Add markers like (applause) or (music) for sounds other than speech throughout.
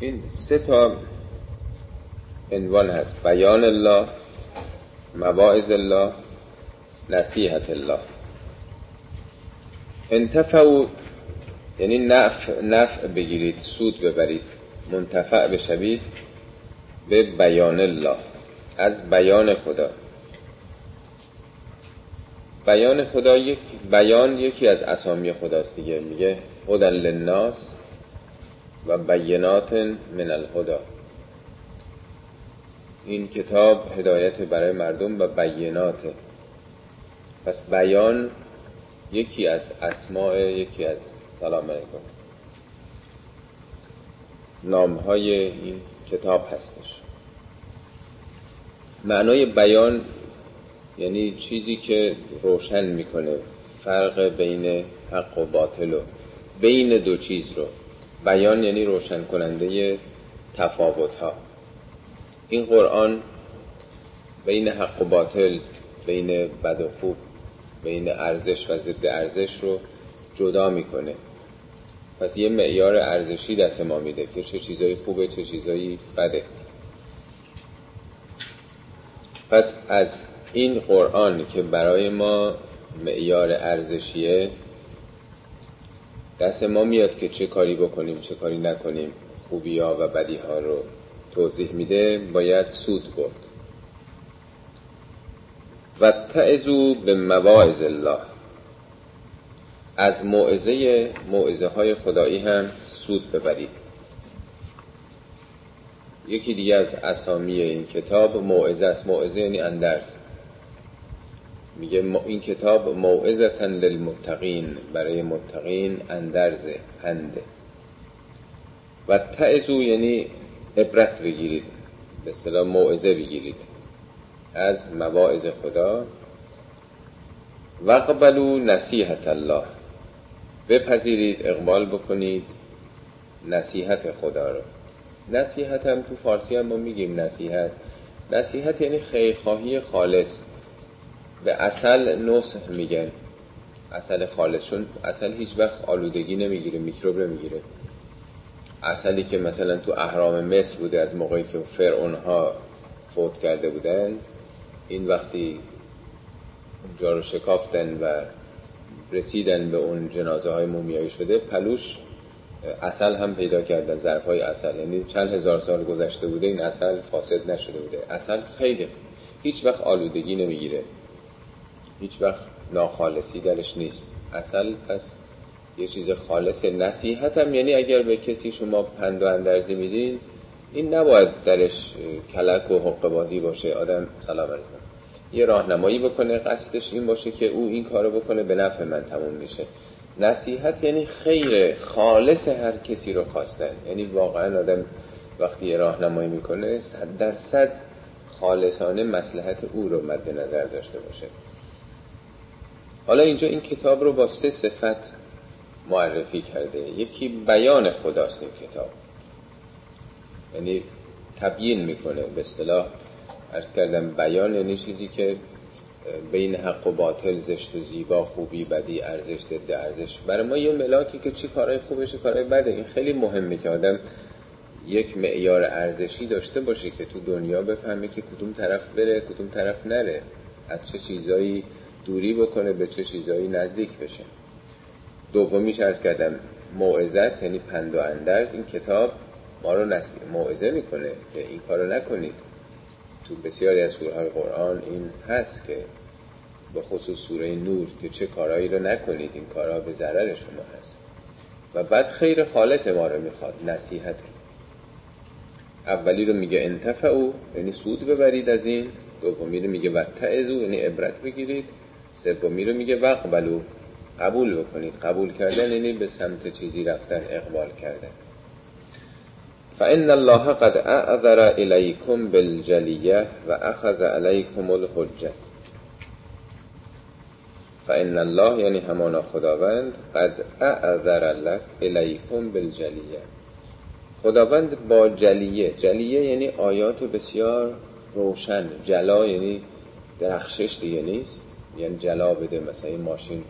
این سه تا عنوان هست. بیان الله مواعظ الله نصیحت الله. انتفعو یعنی نفع, نفع بگیرید سود ببرید منتفع بشوید به بیان الله. از بیان خدا. بیان خدا یک بیان یکی از اسامی خداست دیگه. میگه هدن للناس و بینات من الهدا این کتاب هدایت برای مردم و بینات پس بیان یکی از اسماع یکی از سلام علیکم نام های این کتاب هستش. معنای بیان یعنی چیزی که روشن می‌کنه. فرق بین حق و باطل و بین دو چیز رو. بیان یعنی روشن کننده تفاوت ها این قرآن بین حق و باطل بین بد و خوب بین ارزش و ضد ارزش رو جدا می‌کنه. پس یه معیار ارزشی دست ما میده که چه چیزایی خوبه چه چیزایی بده. پس از این قرآن که برای ما معیار ارزشیه دست ما میاد که چه کاری بکنیم چه کاری نکنیم. خوبی ها و بدی ها رو توضیح میده باید سود برد. و تعزو به مواعظ الله. از موعظه موعظه های خدایی هم سود ببرید. یکی دیگه از اسامی این کتاب موعظه است. موعظه یعنی اندرز. میگه این کتاب موعظتا للمتقین برای متقین اندرز پنده و تعزو یعنی عبرت بگیرید به اصطلاح موعظه بگیرید از مواعظ خدا. وقبلو نصیحت الله بپذیرید اقبال بکنید نصیحت خدا رو. نصیحت هم تو فارسی هم ما میگیم نصیحت. نصیحت یعنی خیرخواهی خالص. به اصل نصح میگن. اصل خالص چون اصل هیچ وقت آلودگی نمی‌گیره میکروب نمی‌گیره. اصلی که مثلا تو اهرام مصر بوده از موقعی که فرعون ها فوت کرده بودن این وقتی اونجا رو شکافتن و رسیدن به اون جنازه های مومیایی شده پلوش اصل هم پیدا کردن ظرف های اصل. یعنی چند هزار سال گذشته بوده این اصل فاسد نشده بوده. اصل خیلی هیچ وقت آلودگی نمی‌گیره. هیچ وقت ناخالصی درش نیست. اصل پس یه چیز خالص نصیحت هم. یعنی اگر به کسی شما پند و اندرزی میدین این نباید درش کلک و حق بازی باشه. آدم سلام علیکم. یه راهنمایی بکنه قصدش این باشه که او این کارو بکنه به نفع من تموم میشه. نصیحت یعنی خیر خالص هر کسی رو خواستن. یعنی واقعا آدم وقتی یه راهنمایی می‌کنه صد درصد خالصانه مسلحت او رو مد نظر داشته باشه. حالا اینجا این کتاب رو با سه صفت معرفی کرده. یکی بیان خداست این کتاب. یعنی تبیین می‌کنه. به اصطلاح ارز کردم بیان یعنی چیزی که بین حق و باطل زشت و زیبا خوبی بدی ارزش ضد ارزش. برای ما یه ملاکی که چی کارهای خوبه چی کارهای بده. این خیلی مهمه که آدم یک معیار ارزشی داشته باشه که تو دنیا بفهمه که کدوم طرف بره کدوم طرف نره. از چه چیزایی دوری بکنه به چه چیزایی نزدیک بشه. دومیش ارز کردم موعظه است یعنی پند و اندرز. این کتاب ما رو موعظه می‌کنه که این کارو نکنید. تو بسیاری از سورهای قرآن این هست که به خصوص سوره نور که چه کارهایی رو نکنید این کارها به ضرر شما هست. و بعد خیر خالص ما رو می‌خواد نصیحت. اولی رو میگه انتفعو یعنی سود ببرید از این. دومی رو میگه وتعزو یعنی عبرت بگیرید. سومی رو میگه وقبلو قبول بکنید. قبول کردن یعنی به سمت چیزی رفتن اقبال کردن. فان الله قد اعذر الیکم بالجلیه و اخذ علیکم الحجه فان الله یعنی همانا خداوند قد اعذر الیکم بالجلیه خداوند با جلیه جلیه یعنی آیات بسیار روشن جلا یعنی درخشش دیگه نیست. یعنی جلا بده مثلا این ماشین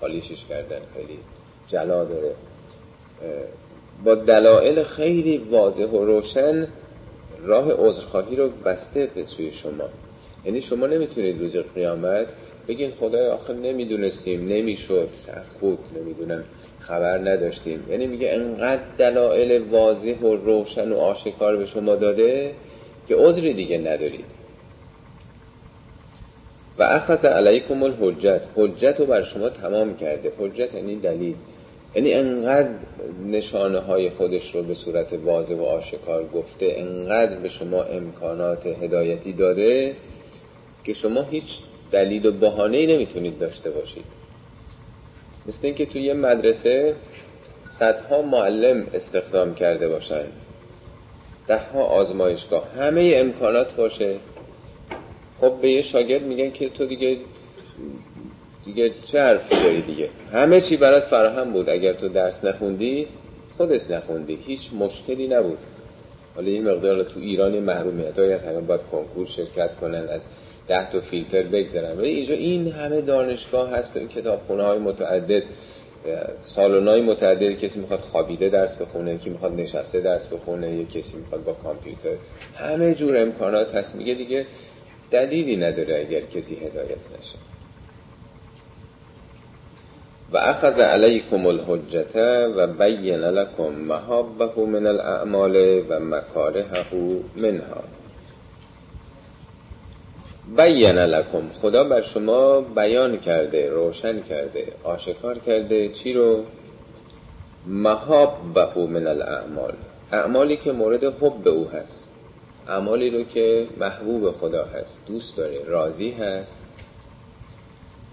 خالیشش کردن خیلی جلا داره. با دلایل خیلی واضح و روشن راه عذرخواهی رو بسته به سوی شما. یعنی شما نمی‌تونید روز قیامت بگین خدای آخر نمی‌دونستیم نمی‌شد سخت بود نمی‌دونم خبر نداشتیم. یعنی میگه انقدر دلایل واضح و روشن و آشکار به شما داده که عذری دیگه ندارید. و اخذ علیکم الحجت. حجت رو بر شما تمام کرده. حجت یعنی دلیل. یعنی انقدر نشانه های خودش رو به صورت واضح و آشکار گفته انقدر به شما امکانات هدایتی داده که شما هیچ دلیل و بهانه‌ای نمی‌تونید داشته باشید. مثل اینکه توی یه مدرسه صدها معلم استخدام کرده باشن. ده ها آزمایشگاه. همه امکانات باشه. خب به یه شاگرد میگن که تو دیگه دیگه چه حرفی داری دیگه؟ همه چی برات فراهم بود. اگر تو درس نخوندی خودت نخوندی. هیچ مشکلی نبود. حالا یه مقدار تو ایران محرومیت های از همه باید کنکور شرکت کنن از ده تا فیلتر بگذارن ولی اینجا این همه دانشگاه هست و این کتابخونه های متعدد سالن های متعدد. کسی می‌خواد خوابیده درس بخونه یکی می‌خواد نشسته درس بخونه یه کسی می‌خواد با کامپیوتر. همه جور امکانات هست. میگه دیگه دلیلی نداره اگر کسی هدایت نشه. و اخذ علیکم الحجت و بین لکم محابه من الاعمال و مکارهه منها. بین لکم خدا بر شما بیان کرده روشن کرده آشکار کرده چی رو؟ محابه من الاعمال اعمالی که مورد حب او هست. اعمالی رو که محبوب خدا هست دوست داره راضی هست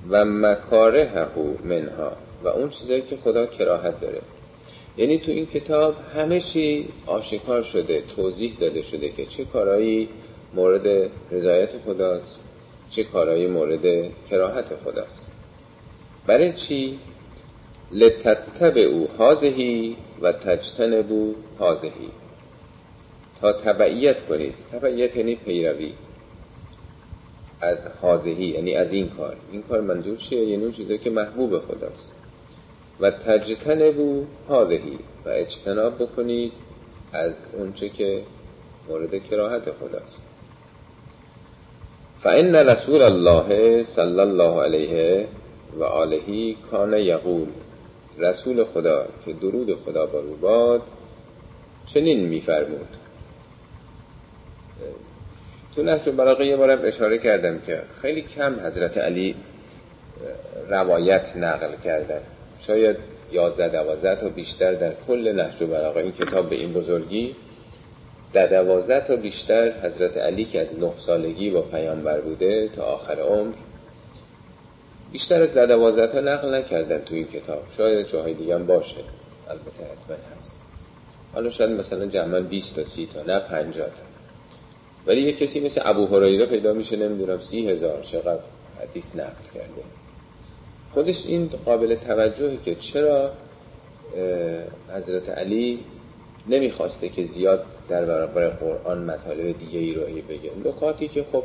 و مکاره منها و اون چیزایی که خدا کراهت داره. یعنی تو این کتاب همه چی آشکار شده توضیح داده شده که چه کارایی مورد رضایت خداست چه کارایی مورد کراهت خداست. برای چی؟ لتتب او حاضهی و تجتنبو حاضهی تا تبعیت کنید. تبعیت یعنی پیروی. از حاضهی یعنی از این کار. این کار منظور چیه؟ یعنی اون چیزی که محبوب خداست. و تجتنبو حاضهی. و اجتناب بکنید از اونچه که مورد کراهت خداست. فان رسول الله صلی الله علیه و آله کان یقول. رسول خدا که درود خدا بر او باد چنین میفرمود. تو نهج براقه یه بارم اشاره کردم که خیلی کم حضرت علی روایت نقل کردن. شاید یازده دوازده تا بیشتر در کل نهج براقه این کتاب به این بزرگی. در دوازده تا بیشتر حضرت علی که از نه سالگی با پیامبر بوده تا آخر عمر بیشتر از در دوازده تا نقل نکردن تو این کتاب. شاید جاهای دیگه هم باشه. البته حتما هست. حالا شاید مثلا جمعا 20 تا 30 تا نه 50 تا. ولی یه کسی مثل ابو هریره پیدا میشه نمی‌دونم سی هزار چقدر حدیث نقل کرده. خودش این قابل توجهه که چرا حضرت علی نمی‌خواسته که زیاد در برابر قرآن مطالب دیگه ای رو بگه. نکاتی که خب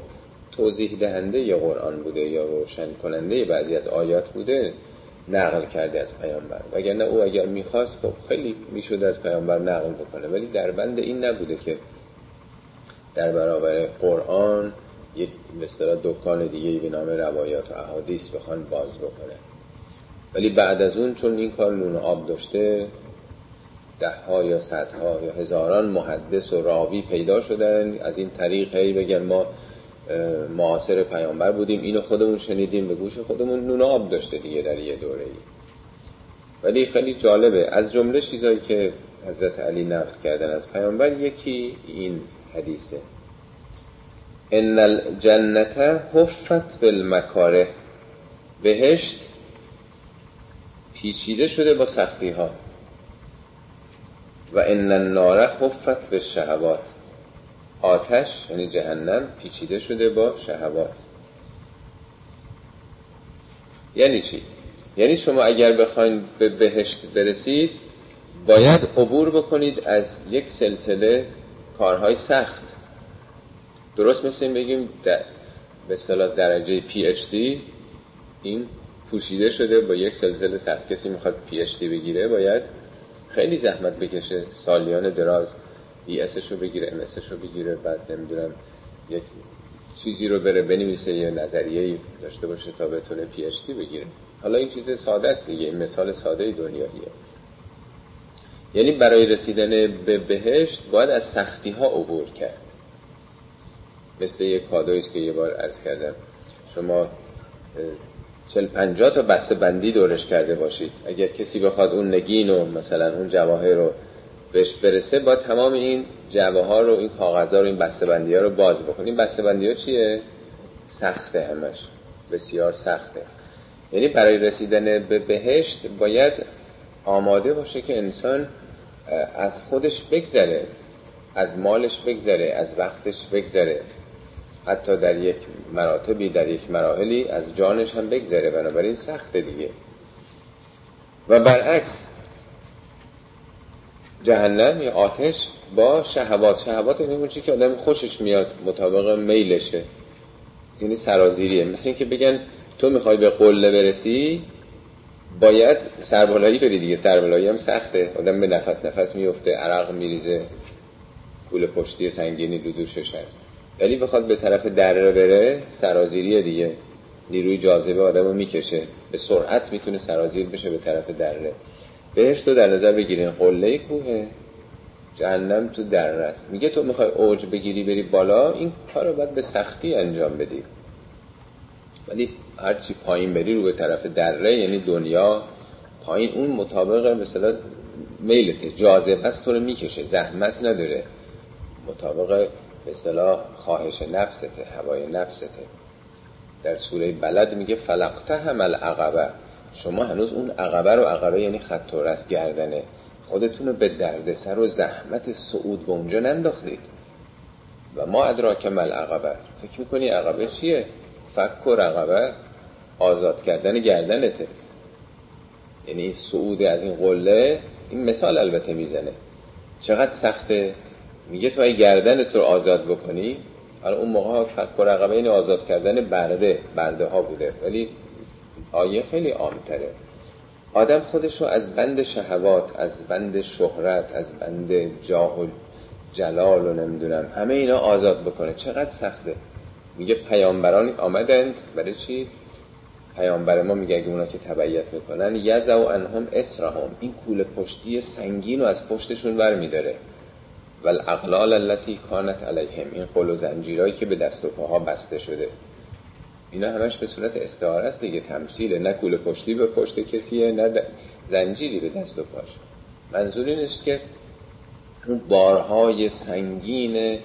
توضیح دهنده یه قرآن بوده یا روشن کننده بعضی از آیات بوده نقل کرده از پیامبر. وگرنه او اگر می‌خواست خب خیلی می‌شد از پیامبر نقل بکنه. ولی در بند این نبوده که در برابر قرآن یک به دکان دیگه به نام روایات و احادیث بخوان باز بکنه. ولی بعد از اون چون این کار نون آب داشته ده ها یا صدها یا هزاران محدث و راوی پیدا شدن از این طریق هی بگن ما معاصر پیامبر بودیم اینو خودمون شنیدیم به گوش خودمون نون آب داشته دیگه در یه دوره ای ولی خیلی جالبه از جمله چیزایی که حضرت علی نقل کردن از پیامبر یکی این حدیثه. ان الجنت حفت بالمکاره بهشت پیچیده شده با سختی ها و ان النار حفت به شهوات. آتش یعنی جهنم پیچیده شده با شهوات. یعنی چی؟ یعنی شما اگر بخواید به بهشت برسید باید عبور بکنید از یک سلسله کارهای سخت. درست مثل این بگیم در به اصطلاح درجه PhD این پوشیده شده با یک سلسله سخت. کسی می‌خواد PhD بگیره باید خیلی زحمت بکشه. سالیان دراز BA رو بگیره MA رو بگیره بعد نمی‌دونم یک چیزی رو بره بنویسه یه نظریه داشته باشه تا بتونه PhD بگیره. حالا این چیز ساده است دیگه. این مثال ساده دنیاییه. یعنی برای رسیدن به بهشت باید از سختی ها عبور کرد. مثل یک کادویی که یه بار عرض کردم. شما چل پنجاه تا بسته بندی دورش کرده باشید. اگر کسی بخواد اون نگین و مثلا اون جواهر رو بهش برسه با تمام این جوه ها رو این کاغذ ها رو این بسته بندی ها رو باز بکنید این بسته بندی ها چیه؟ سخته همش. بسیار سخته. یعنی برای رسیدن به بهشت باید آماده باشه که انسان از خودش بگذره از مالش بگذره از وقتش بگذره. حتی در یک مراتبی در یک مراحلی از جانش هم بگذره بنابراین سخته دیگه. و برعکس جهنم یا آتش با شهوات. شهوات یعنی اون که آدم خوشش میاد مطابق میلشه. یعنی سرازیریه. مثل اینکه بگن تو می‌خوای به قله برسی باید سربالایی بری دیگه. سربالایی هم سخته. آدم به نفس نفس میفته عرق میریزه. کول پشتی سنگینی دو دوشش هست. ولی بخواد به طرف دره بره سرازیریه دیگه. نیروی جاذبه آدم رو می‌کشه. به سرعت می‌تونه سرازیر بشه به طرف دره بهش تو در نظر بگیرین. قله کوه جهنم تو دره است. میگه تو می‌خوای اوج بگیری بری بالا این کار رو باید به سختی انجام بدی. ولی هرچی پایین بری رو به طرف دره یعنی دنیا پایین اون مطابق مثلا میلته. جاذبه است تو رو می‌کشه. زحمت نداره. مطابق به اصطلاح خواهش نفسته هوای نفسته. در سوره بلد میگه فلقته هم العقبه. شما هنوز اون عقبه رو عقبه یعنی خط و رست گردنه. خودتون رو به دردسر و زحمت صعود به اونجا ننداختید. و ما ادراک مل عقبه فکر می‌کنی عقبه چیه؟ فک و رقبه؟ آزاد کردن گردنته. یعنی این صعود از این قله این مثال البته می‌زنه. چقدر سخته؟ میگه تو ای گردن تو رو آزاد بکنی حالا اون موقع فک و رقبه این آزاد کردن برده برده ها بوده. ولی آیه خیلی عامتره. آدم خودش رو از بند شهوات از بند شهرت از بند جاه و جلال و نمی‌دونم همه اینا آزاد بکنه. چقدر سخته؟ میگه پیامبران آمدند. برای چی؟ پیامبر ما میگه اگه اونا که تبعیت می‌کنن یزع و انهم اسرهم. این کوله پشتی سنگین رو از پشتشون بر میداره و الاقلال التي کانت علیهم. این قل و زنجیرهایی که به دست و پاها بسته شده. اینا همش به صورت استعاره است دیگه تمثیله. نه کوله پشتی به پشت کسیه نه زنجیری به دست و پاش. منظور این است که اون بارهای سنگین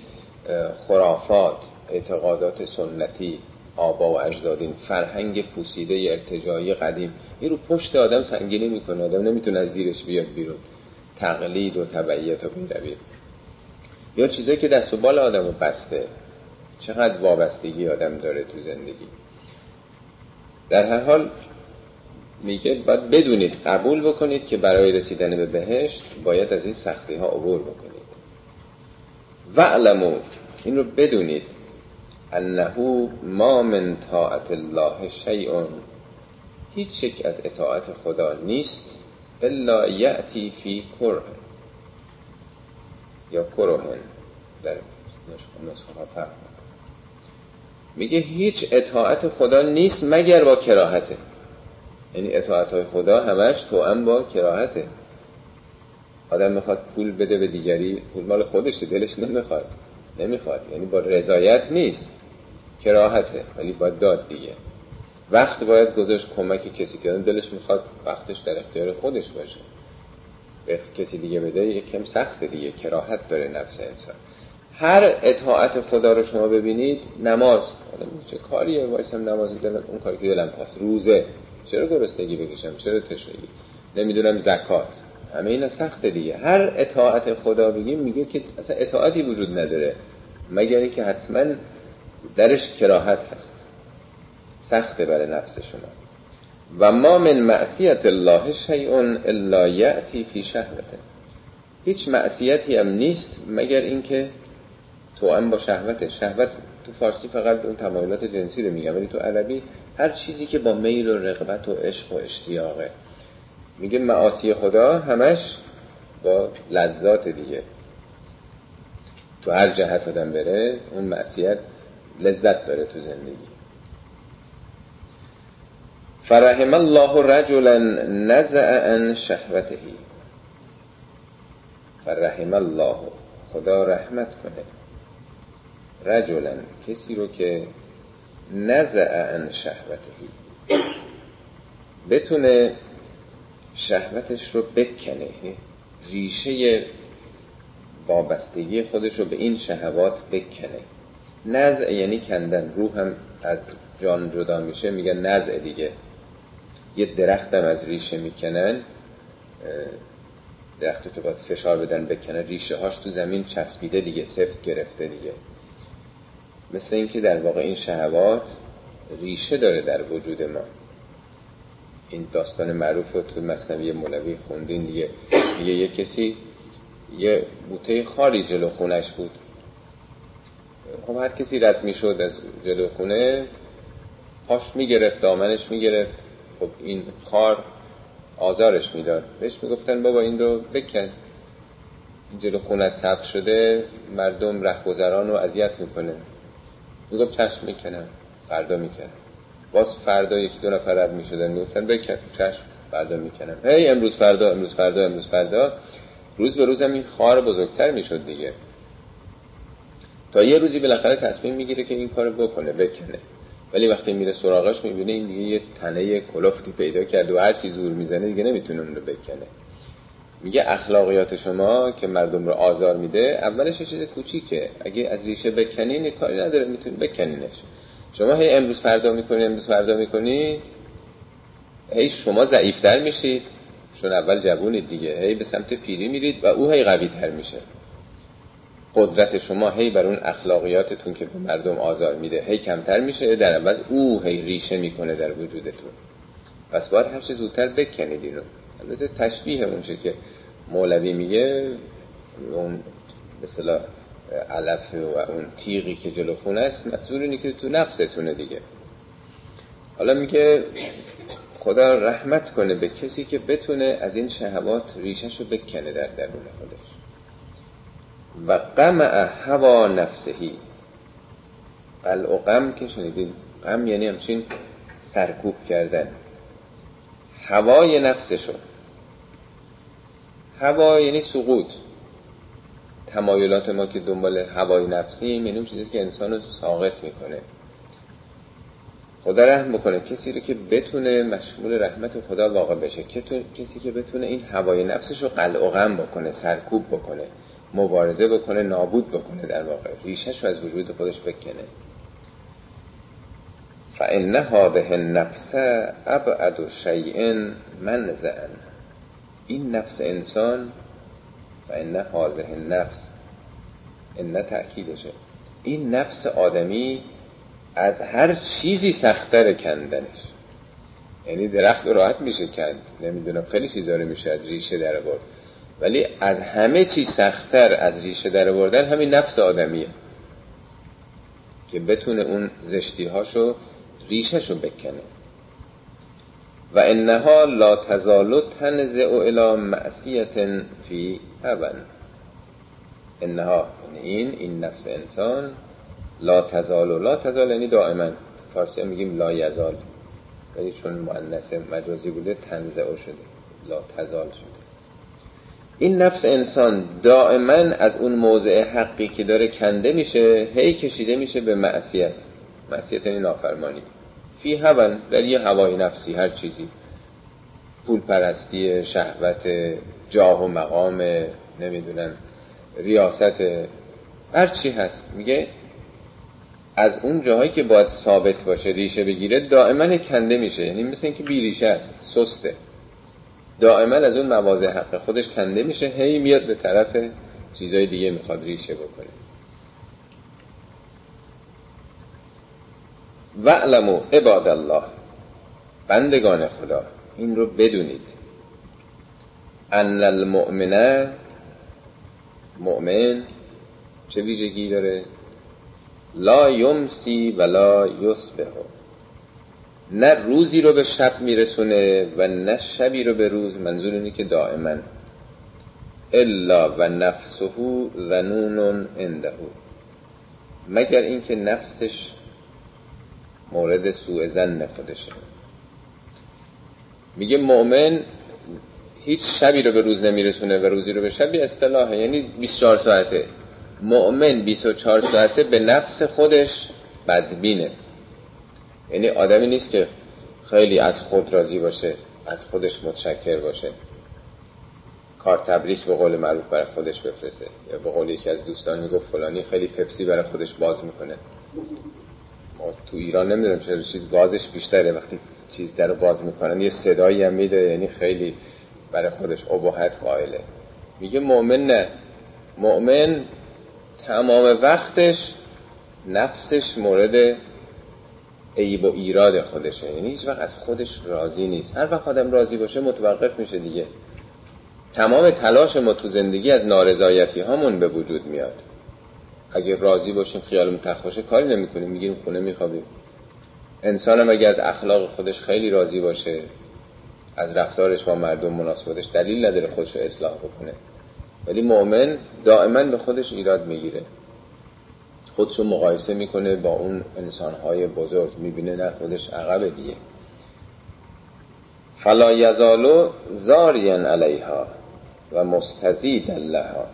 خرافات اعتقادات سنتی آبا و اجدادین فرهنگ پوسیده ارتجایی قدیم. این رو پشت آدم سنگینی می‌کنه. آدم نمی‌تونه از زیرش بیاد بیرون. تقلید و تبعیت و بیروید یا چیزایی که دست و بال آدم رو بسته. چقدر وابستگی آدم داره تو زندگی. در هر حال میگه باید بدونید قبول بکنید که برای رسیدن به بهشت باید از این سختی ها عبور بکنید. و علمو این رو بدونید. انه ما من طاعت الله شیء هیچ یک از اطاعت خدا نیست الا یأتی فی کره یا کرهن در نسخه ها فرق میگه هیچ اطاعت خدا نیست مگر با کراهته. یعنی اطاعت های خدا همش تو با کراهته. آدم می‌خواد پول بده به دیگری پول مال خودشه دلش نمی‌خواد نمی‌خواد. یعنی با رضایت نیست. کراهته. ولی با داد دیگه. وقت باید گذاشت کمک کسی که دلش می‌خواد وقتش در اختیار خودش باشه. به کسی دیگه بده یکم سخته دیگه. کراهت داره نفس انسان. هر اطاعت خدا رو شما ببینید نماز. چه کاریه؟ وایسم نماز می‌دونم اون کاری که دلم پاس روزه. چرا گرسنگی بکشم؟ چرا تشنگی؟ نمی‌دونم زکات. همه اینا سخته دیگه. هر اطاعت خدا بگیم میگه که اصلا اطاعتی وجود نداره مگر اینکه حتما درش کراهت هست. سخته برای نفس شما. و ما من معصیت الله شیء الا یأتی فی شهوته. هیچ معصیتی هم نیست مگر اینکه تو هم با شهوت. شهوت تو فارسی فقط اون تمایلات جنسی رو میگم ولی تو عربی هر چیزی که با میل و رغبت و عشق و اشتیاقه. میگه معاصی خدا همش با لذات دیگه. تو هر جهت آدم بره اون معصیت لذت داره تو زندگی. فرحم الله رجلا نزع عن شهوته. فرحم الله. خدا رحمت کنه. رجلا کسی رو که نزع عن شهوته. بتونه شهوتش رو بکنه. ریشه وابستگی خودش رو به این شهوات بکنه. نزع یعنی کندن. روح هم از جان جدا میشه میگه نزع دیگه. یه درختم از ریشه می‌کنن. درخت که باید فشار بدن بکنه ریشه هاش تو زمین چسبیده دیگه سفت گرفته دیگه. مثل اینکه در واقع این شهوات ریشه داره در وجود ما. این داستان معروف رو تو مصنوی مولوی خوندین دیگه. یه کسی یه بوته خالی جلو خونش بود. خب هر کسی رد می‌شد از جلو خونه پاش می‌گرفت دامنش می‌گرفت. خب این خار آزارش می‌داد. بهش می‌گفتن بابا این رو بکن. جلو خونت سبز شده مردم رهگذران رو اذیت می‌کنه. می‌گفت چشم می‌کنم فردا می‌کنم. باز فردا یکی دو نفر رد می‌شدن می‌گفتن بکن چشم فردا می‌کنم هی امروز فردا امروز فردا امروز فردا. روز به روزم این خار بزرگتر می‌شد دیگه. تا یه روزی بالاخره تصمیم می‌گیره که این کارو بکنه بکنه. ولی وقتی میره سراغش می‌بینه این دیگه یه تنه کلفتی پیدا کرده و هر چی زور می‌زنه دیگه نمی‌تونه اون رو بکنه. میگه اخلاقیات شما که مردم رو آزار میده اولش چیز کوچیکه. اگه از ریشه بکنین کاری نداره می‌تونید بکنینش. شما هی امروز فردا می‌کنید امروز فردا می‌کنید هی شما ضعیفتر میشید. چون اول جوونید دیگه. هی به سمت پیری میرید و او هی قوی تر میشه. قدرت شما هی بر اون اخلاقیاتتون که به مردم آزار میده هی کمتر میشه. در عوض او هی ریشه می‌کنه در وجودتون. پس باید هر چه زودتر بکنید اینو. البته تشبیه اونچه که مولوی میگه اون مثلا علف و اون تیغی که جلو خونه است منظور اینه که تو نفستونه دیگه. حالا میگه خدا رحمت کنه به کسی که بتونه از این شهوات ریشش رو بکنه در درون خودش. و قمع هوا نفسهی. قلع غم که شنیدین غم یعنی همچین سرکوب کردن. هوای نفسشو. هوا یعنی سقوط. تمایلات ما که دنبال هوای نفسی یعنی اون چیزی که انسان رو ساقط می‌کنه. خدا رحم بکنه کسی رو که بتونه مشمول رحمت خدا واقع بشه کسی که بتونه این هوای نفسش رو قلع و غم بکنه سرکوب بکنه مبارزه بکنه نابود بکنه در واقع. ریشش رو از وجود خودش بکنه. فان هذه النفس ابعد شیء منزعا. این نفس انسان فان هذه النفس ان تأکیدشه. این نفس آدمی از هر چیزی سختتر کندنش. یعنی درخت راحت میشه کند نمی‌دونم خیلی چیزا رو میشه از ریشه در برد ولی از همه چی سختتر از ریشه در بردن همین نفس آدمیه. که بتونه اون زشتی هاشو ریشهشو بکنه. و انها لا تزال تنزع الى معصیت فی ابن انها یعنی این این نفس انسان لا تزال و لا تزال یعنی دائما. فارسی میگیم لا یزال. ولی چون مؤنث مجازی بوده تنزع شده. لا تزال شده. این نفس انسان دائما از اون موضع حقی که داره کنده میشه هی کشیده میشه به معصیت. معصیت یعنی نافرمانی. فی هون در یه هوای نفسی هر چیزی. پول پرستی شهوت جاه و مقام نمی‌دونم ریاست هر چی هست. میگه از اون جاهایی که باید ثابت باشه ریشه بگیره دائما کنده میشه. یعنی مثل اینکه بی ریشه است سسته. دائما از اون مواضع حق خودش کنده میشه هی میاد به طرف چیزای دیگه می‌خواد ریشه بکنه. وعلمو عباد الله. بندگان خدا این رو بدونید. ان المؤمنه مؤمن چه ویژگی داره؟ لا یمسی ولا یصبح. نه روزی رو به شب میرسونه و نه شبی رو به روز منظور اینه که دائما. الا و نفسه ذنون عنده. مگر اینکه نفسش مورد سوء زن خودشه. میگه مؤمن هیچ شبی رو به روز نمیرسونه و روزی رو به شبی اصطلاحه. یعنی 24 ساعته. مؤمن 24 ساعته به نفس خودش بدبینه. یعنی آدمی نیست که خیلی از خود راضی باشه از خودش متشکر باشه. کار تبریک به قول معروف برای خودش بفرسته. یا به قول یکی از دوستان می‌گفت فلانی خیلی پپسی برای خودش باز می‌کنه. ما تو ایران نمی‌دونم چرا چیز گازش بیشتره. وقتی چیز در باز می‌کنن یه صدایی هم میده. یعنی خیلی برای خودش ابهت قائله. میگه مؤمن نه. مؤمن تمام وقتش نفسش مورد عیب و ایراد خودشه. یعنی هیچ وقت از خودش راضی نیست. هر وقت آدم راضی باشه متوقف میشه دیگه. تمام تلاش ما تو زندگی از نارضایتی هامون به وجود میاد. اگه راضی باشیم خیالمون تخت باشه کاری نمی‌کنیم. میگیم خونه میخوابیم. انسان هم اگه از اخلاق خودش خیلی راضی باشه از رفتارش با مردم مناسبتش دلیل نداره خودش رو اصلاح بکنه. ولی مؤمن دائما به خودش ایراد می‌گیره. خودشو مقایسه می‌کنه با اون انسانهای بزرگ می‌بینه نه خودش عقب دیگه. فلا یزالو زارین علیها و مستزید لها.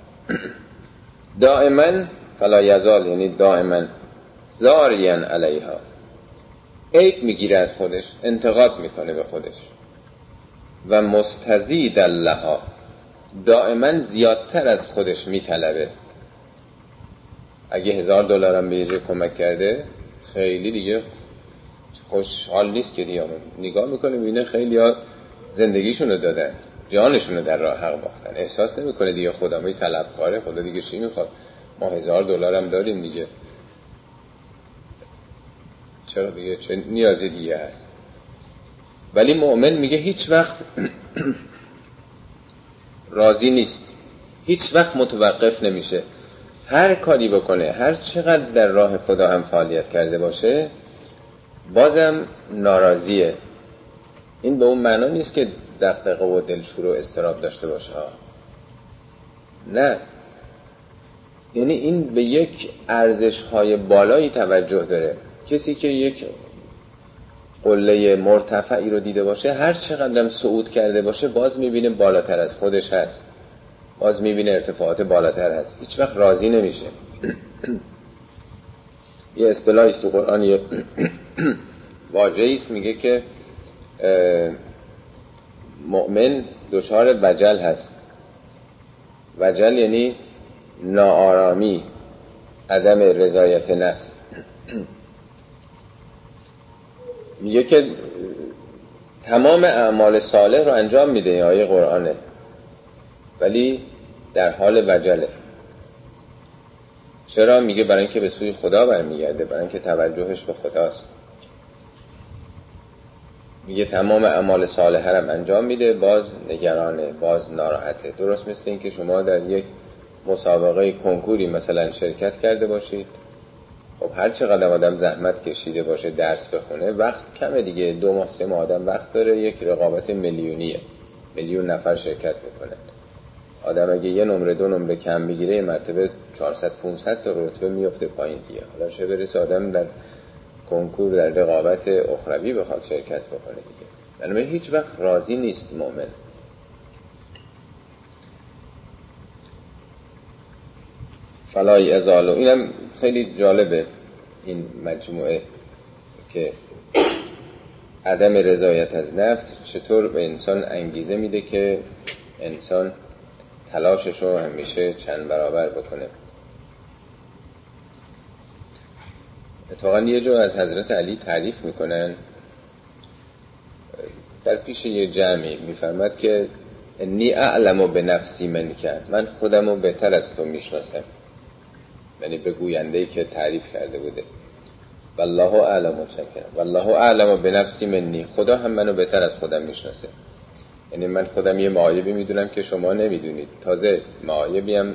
دائما فلا یزال یعنی دائما زارین علیها. عیب می‌گیره از خودش انتقاد می‌کنه به خودش. و مستزید لها دائما زیادتر از خودش میطلبه. اگه هزار دلارم به کمک کرده خیلی دیگه خوشحال نیست که دیگه نگاه می‌کنه می‌بینه خیلی ها زندگیشونو دادن جانشونو در راه حق باختن. احساس نمی‌کنه دیگه خدا می طلبکاره خدا دیگه چی می‌خواد؟ ما هزار دلارم داریم دیگه. چرا دیگه؟ چه نیازی دیگه هست؟ ولی مؤمن میگه هیچ وقت (clears throat) راضی نیست. هیچ وقت متوقف نمیشه. هر کاری بکنه هر چقدر در راه خدا هم فعالیت کرده باشه بازم ناراضیه. این به اون معنا نیست که دقدقه و دلشور و استراب داشته باشه. نه. یعنی این به یک ارزش های بالایی توجه داره. کسی که یک قله مرتفعی رو دیده باشه هر چقدر صعود کرده باشه باز می‌بینه بالاتر از خودش هست. باز می‌بینه ارتفاعات بالاتر هست. هیچ وقت راضی نمیشه. (clears throat) یه اصطلاحی تو قرآن یه (clears throat) واجه است میگه که مؤمن دچار وجل هست. وجل یعنی ناآرامی عدم رضایت نفس. (clears throat) میگه که تمام اعمال صالح رو انجام میده آیه قرآنه. ولی در حال وجله. چرا؟ میگه برای اینکه به سوی خدا برمیگرده برای اینکه توجهش به خداست. میگه تمام اعمال صالح هم انجام میده باز نگرانه باز ناراحته. درست مثل اینکه شما در یک مسابقه کنکوری مثلا شرکت کرده باشید. خب هر چقدر آدم زحمت کشیده باشه درس بخونه وقت کمه دیگه. دو ماه سه ماه آدم وقت داره یک رقابت میلیونیه. میلیون نفر شرکت بکنه آدم اگه یه نمره دو نمره کم بگیره یه مرتبه 400 500 تا رتبه میفته پایین دیگه. حالا چه برسه آدم در کنکور در رقابت اخروی بخواد شرکت بکنه دیگه. بنابراین هیچ وقت راضی نیست مؤمن. فلای ازالو اینم خیلی جالبه این مجموعه که عدم رضایت از نفس چطور به انسان انگیزه میده که انسان تلاشش رو همیشه چند برابر بکنه. اتفاقا یه جا از حضرت علی تعریف می‌کنن. در پیش یه جمعی میفرمد که نی اعلم به نفسی من کرد. من خودم رو بهتر از تو می‌شناسم. یعنی به گوینده که تعریف کرده بوده. والله اعلم و چکر والله اعلم و به نفسی منی. خدا هم منو بهتر از خودم می‌شناسه. یعنی من خودم یه معایبی می‌دونم که شما نمی‌دونید. تازه معایبی هم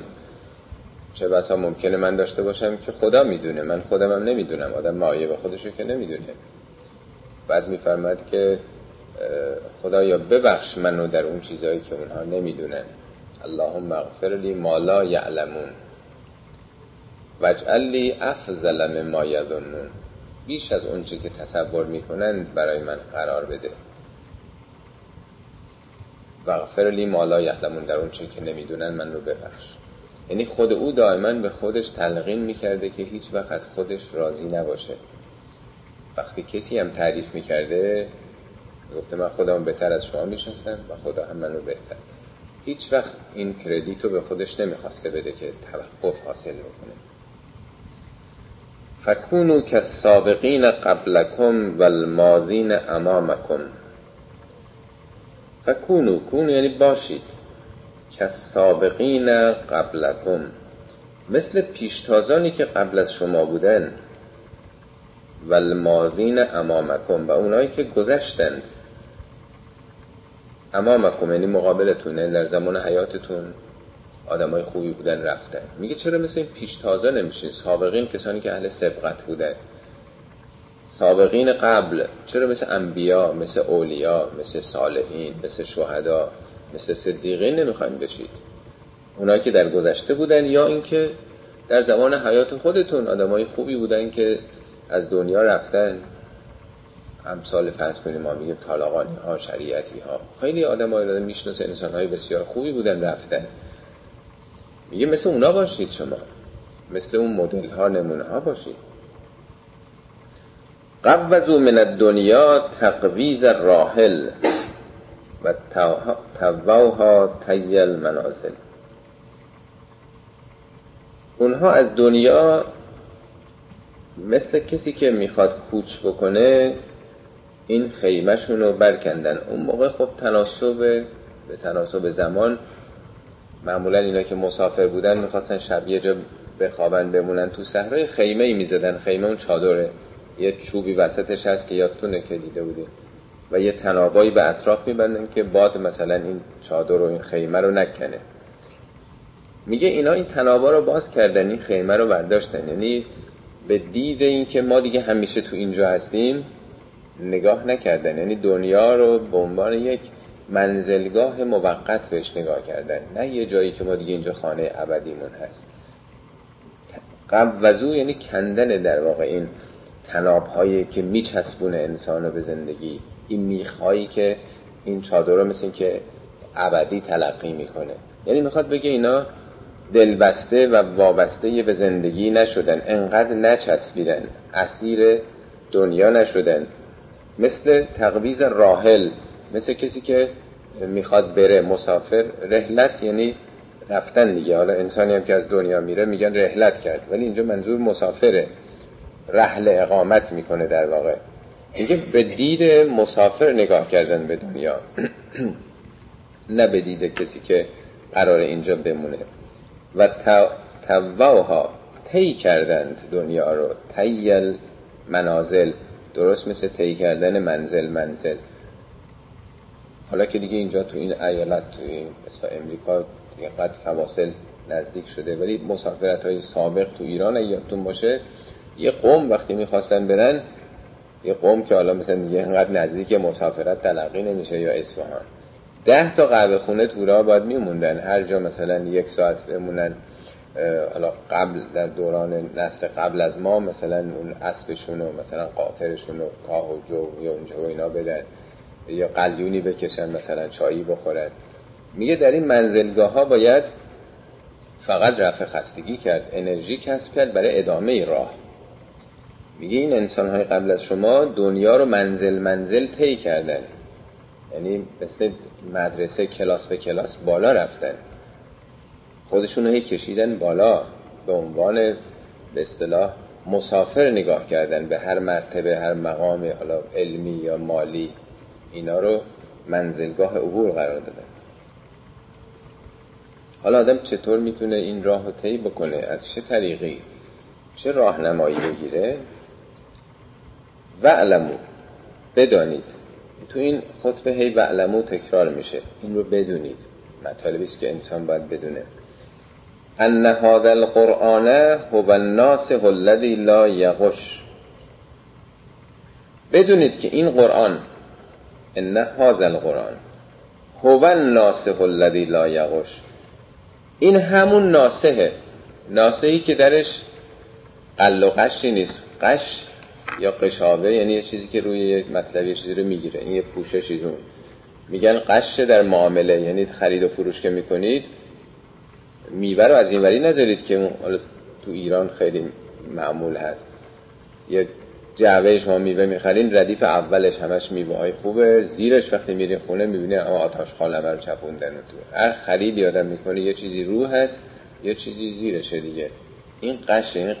چه بسا ممکنه من داشته باشم که خدا می‌دونه. من خودم هم نمی‌دونم. آدم معایب خودشو که نمی‌دونه. بعد میفرماد که خدایا ببخش منو در اون چیزهایی که اونها نمی‌دونن. اللهم اغفر لی ما لا یعلمون. واجعل لی افضل مما یظنون. بیش از اونچه که تصور می‌کنند برای من قرار بده. و اغفر لی ما لا یعلمون در اونچه که نمی‌دونن من رو ببخش. یعنی خود او دائما به خودش تلقین می‌کرده که هیچ وقت از خودش راضی نباشه. وقتی کسی هم تعریف می‌کرده گفته من خودم بهتر از شما می‌شناسم و خدا هم منو بهتر. هیچ وقت این کردیت رو به خودش نمی‌خواسته بده که توقف حاصل بکنه. فکونو که سابقین قبلکم و الماضین امامکم. فکونو کونو یعنی باشید. که سابقین قبلکم. مثل پیشتازانی که قبل از شما بودن. و الماضین امامکم و اونایی که گذشتند امامکم یعنی مقابلتونه در زمان حیاتتون. آدمای خوبی بودن رفتن. میگه چرا مثل این پیشتازا نمیشین؟ سابقین کسانی که اهل سبقت بودن. سابقین قبل. چرا مثل انبیا مثل اولیا مثل صالحین مثل شهدا مثل صدیقین نمی‌خواین بشید؟ اونایی که در گذشته بودن یا اینکه در زمان حیات خودتون آدمای خوبی بودن که از دنیا رفتن. امثال فرض کنیم ما میگیم طالقانی ها شریعتی ها خیلی آدم های می‌شناسه انسان های بسیار خوبی بودن رفتن. میگه مثل اونا باشید شما. مثل اون مدل ها نمونه ها باشید. قوزو من الدنیا تقویز راحل و تووها تیل منازل اونها از دنیا مثل کسی که می‌خواد کوچ بکنه این خیمهشون رو برکندن. اون موقع خب تناسب به تناسب زمان معمولا اینا که مسافر بودن می‌خواستن شب یه جا بخوابن بمونن. تو صحرای خیمه ای می‌زدن. خیمه اون چادره. یه چوبی وسطش هست که یادتونه که دیده بودیم و یه تنابایی به اطراف میبندن که باد مثلا این چادر و این خیمه رو نکنه. میگه اینا این تنابا رو باز کردن این خیمه رو برداشتن. یعنی به دید این که ما دیگه همیشه تو اینجا هستیم نگاه نکردن. یعنی دنیا رو به عنوان یک منزلگاه موقت بهش نگاه کردن. نه یه جایی که ما دیگه اینجا خانه ابدیمون هست. قبوزو یعنی کندن در واقع این تناب هایی که میچسبونه انسان رو به زندگی. این میخهایی که این چادر رو مثل که ابدی تلقی می‌کنه. یعنی می‌خواد بگه اینا دلبسته و وابسته به زندگی نشدن. انقدر نچسبیدن. اسیر دنیا نشدن. مثل تقویز راحل. مثل کسی که می‌خواد بره مسافر رحلت یعنی رفتن دیگه. حالا انسانی هم که از دنیا میره میگن رحلت کرد ولی اینجا منظور مسافره. رحل اقامت می‌کنه در واقع. میگه به دید مسافر نگاه کردن به دنیا. (clears throat) نه به دید کسی که قرار اینجا بمونه. و تواها طی کردند دنیا رو. تیل منازل درست مثل طی کردن منزل منزل. حالا که دیگه اینجا تو این ایالت تو این مثل امریکا قد فواصل نزدیک شده ولی مسافرت های سابق تو ایران یادتون باشه یه قوم وقتی می‌خواستن برن یه قوم که حالا مثلا دیگه اینقدر نزدیک مسافرت تلقی نمیشه یا اصفهان. ده تا قهوه خونه تو راه باید میموندن. هر جا مثلا یک ساعت بمونن حالا قبل در دوران نسل قبل از ما مثلا اون اسبشون و مثلا قاطرشون و کاه و جو یا اونجا و اینا بدن. یا قلیونی بکشن مثلا چایی بخورن. میگه در این منزلگاه ها باید فقط رفع خستگی کرد انرژی کسب کرد برای ادامه راه. میگه این انسان های قبل از شما دنیا رو منزل منزل طی کردن. یعنی مثل مدرسه کلاس به کلاس بالا رفتن. خودشون رو کشیدن بالا به عنوان به اصطلاح مسافر نگاه کردن به هر مرتبه هر مقام حالا علمی یا مالی. اینا رو منزلگاه عبور قرار دادن حالا آدم چطور می‌تونه این راه رو طی بکنه؟ از چه طریقی؟ چه راهنمایی بگیره؟ وعلمو بدانید. تو این خطبه هی وعلمو تکرار میشه. این رو بدونید. مطالبی است که انسان باید بدونه. ان هذا القرآن هو الناسخ الذي لا یغش بدونید که این قرآن ان هذا القرآن هو الناسخ الذي لا یغش این همون ناسهه ناسهی که درش قل و قشی نیست. قش یا قشابه یعنی یه چیزی که روی یک مطلب چیزی رو می‌گیره. این یه پوششی دون میگن قش در معامله. یعنی خرید و فروش که می‌کنید میوه رو از این وری نذارید که تو ایران خیلی معمول هست. یه جعبه شما میوه می‌خرین ردیف اولش همش میوه های خوبه. زیرش وقتی میرین خونه می‌بینه اما آتاش خالمه رو چپوندن تو. هر خرید آدم می‌کنه یه چیزی رو هست یه چیزی زیرشه دیگه. این قش این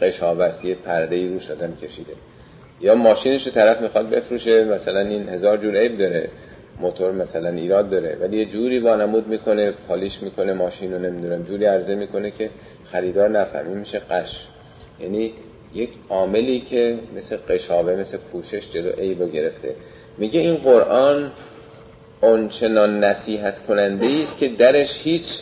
یه پرده ای روش آدم کشیده. یا ماشینش رو طرف می‌خواد بفروشه مثلا این هزار جور عیب داره موتور مثلا ایراد داره ولی یه جوری وانمود می‌کنه پالیش می‌کنه ماشین رو نمی‌دونم جوری عرضه می‌کنه که خریدار نفهمی میشه قش. یعنی یک عاملی که مثل قشابه مثل پوشش جلو عیب گرفته. میگه این قرآن اونچنان نصیحت کننده است که درش هیچ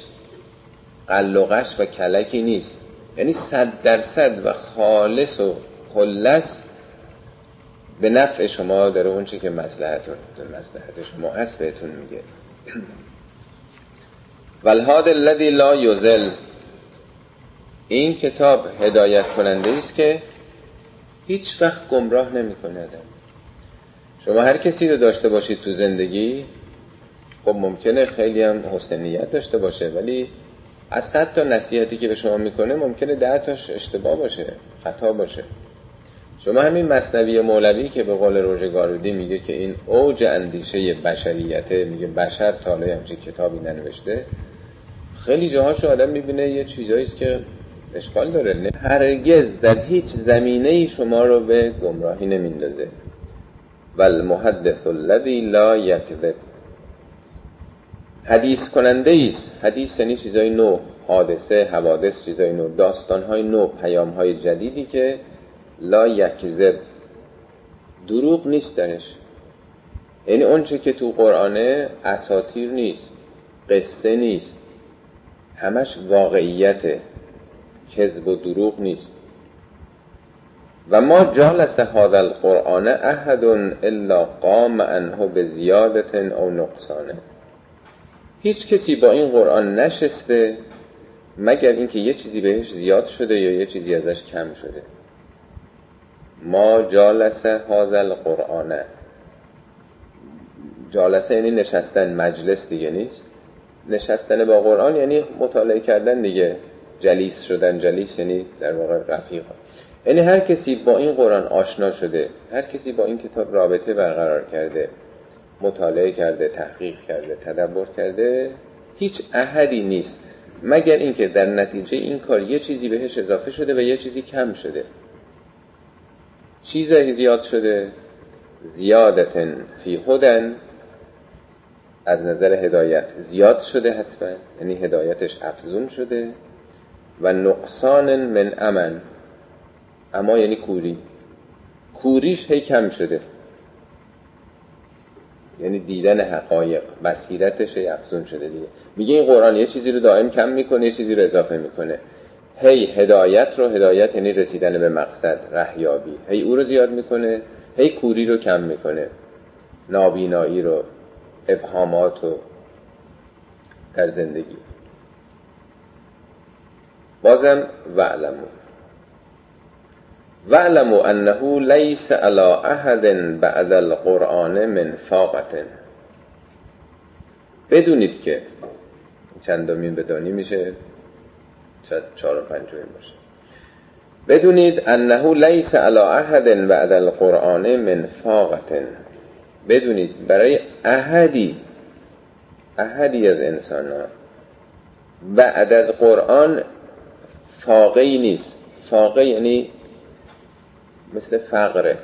قلقش و کلکی نیست. یعنی صد درصد و خالص و خلص به نفع شما داره اون که مسلحتون مسلحت شما هست بهتون میگه. (clears throat) والهاد الذی لا یزل این کتاب هدایت کننده است که هیچ وقت گمراه نمی‌کنه شما هر کسی رو داشته باشید تو زندگی خب ممکنه خیلی هم حسن نیت داشته باشه ولی از صد تا نصیحتی که به شما می‌کنه ممکنه ده تاش اشتباه باشه خطا باشه. شما همین مصنوی مولوی که به قول روژگارودی میگه که این اوج اندیشه بشریته میگه بشر تالای همچین کتابی ننوشته خیلی جاهاش آدم می‌بینه یه چیزاییست که اشکال داره. هرگز در هیچ زمینه ای شما رو به گمراهی نمیندازه. و المحدث الذی لا یکذب. حدیث کننده است. حدیث یعنی چیزای نو حادثه حوادث چیزای نو داستان های نو پیام های جدیدی که لا یکذب. دروغ نیست درش. یعنی اونچه که تو قرآنه اساتیر نیست قصه نیست. همش واقعیته. کذب و دروغ نیست. و ما جالس هذا القرآن احد الا قام عنه به زیادت او نقصانه. هیچ کسی با این قرآن نشسته مگر اینکه یه چیزی بهش زیاد شده یا یه چیزی ازش کم شده. ما جالس هذا القرآن. جالسه یعنی نشستن مجلس دیگه نیست. نشستن با قرآن یعنی مطالعه کردن دیگه. جلیس شدن جلیس یعنی در واقع رفیق. یعنی هر کسی با این قرآن آشنا شده هر کسی با این کتاب رابطه برقرار کرده مطالعه کرده تحقیق کرده تدبر کرده هیچ احدی نیست. مگر اینکه در نتیجه این کار یه چیزی بهش اضافه شده و یه چیزی کم شده. چیزی زیاد شده. زیادتن فی هدن از نظر هدایت. زیاد شده حتما یعنی هدایتش افزون شده. و نقصان من امن اما یعنی کوری. کوریش هی کم شده. یعنی دیدن حقایق بصیرتش هی افزون شده دیگه. میگه این قرآن یه چیزی رو دائم کم می‌کنه یه چیزی رو اضافه می‌کنه. هی هدایت رو هدایت یعنی رسیدن به مقصد رهیابی. هی او رو زیاد می‌کنه هی کوری رو کم می‌کنه. نابینایی رو ابهامات رو در زندگی. بازم وعلمو. وعلمو انه لیس على احد بعد القرآن من فاقت بدونید که چندمین بدانی میشه چهار و پنجمین باشه. بدونید انه لیس على احد بعد القرآن من فاقت بدونید برای احدی احدی از انسان ها بعد از قرآن فاقه ای نیست. فاقه یعنی مثل فقره.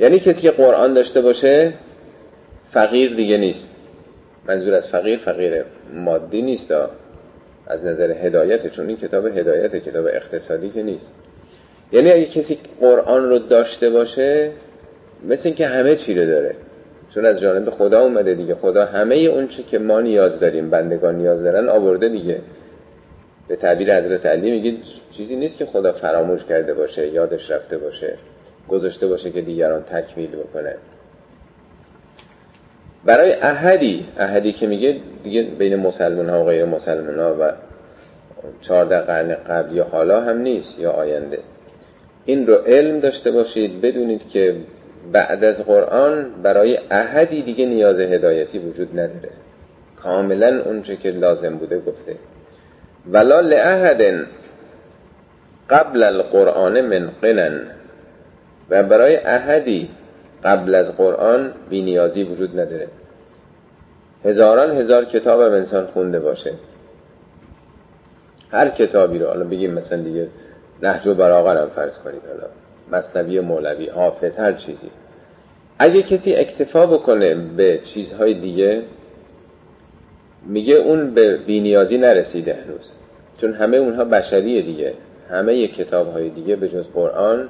یعنی کسی که قرآن داشته باشه فقیر دیگه نیست. منظور از فقیر فقیر مادی نیست. از نظر هدایت چون این کتاب هدایت کتاب اقتصادی که نیست. یعنی اگه کسی قرآن رو داشته باشه مثل اینکه همه چی رو داره. چون از جانب خدا اومده دیگه. خدا همه اون چی که ما نیاز داریم بندگان نیاز دارن آورده دیگه. به تعبیر حضرت علی میگه چیزی نیست که خدا فراموش کرده باشه یادش رفته باشه گذاشته باشه که دیگران تکمیل بکنه. برای احدی احدی که میگه دیگه بین مسلمان ها و غیر مسلمان ها و چهارده قرن قبل یا حالا هم نیست یا آینده. این رو علم داشته باشید بدونید که بعد از قرآن برای احدی دیگه نیاز هدایتی وجود نداره. کاملا اونچه که لازم بوده گفته. ولا لأحد قبل القرآن من قنن. و برای احدی قبل از قرآن بی نیازی وجود نداره. هزاران هزار کتاب هم انسان خونده باشه. هر کتابی رو حالا بگیم مثلا دیگه نهج و براغر هم فرض کنید. حالا مصنوی مولوی حافظ هر چیزی. اگه کسی اکتفا بکنه به چیزهای دیگه میگه اون به بینیازی نرسیده هنوز. چون همه اونها بشریه دیگه. همه کتاب های دیگه به جز قرآن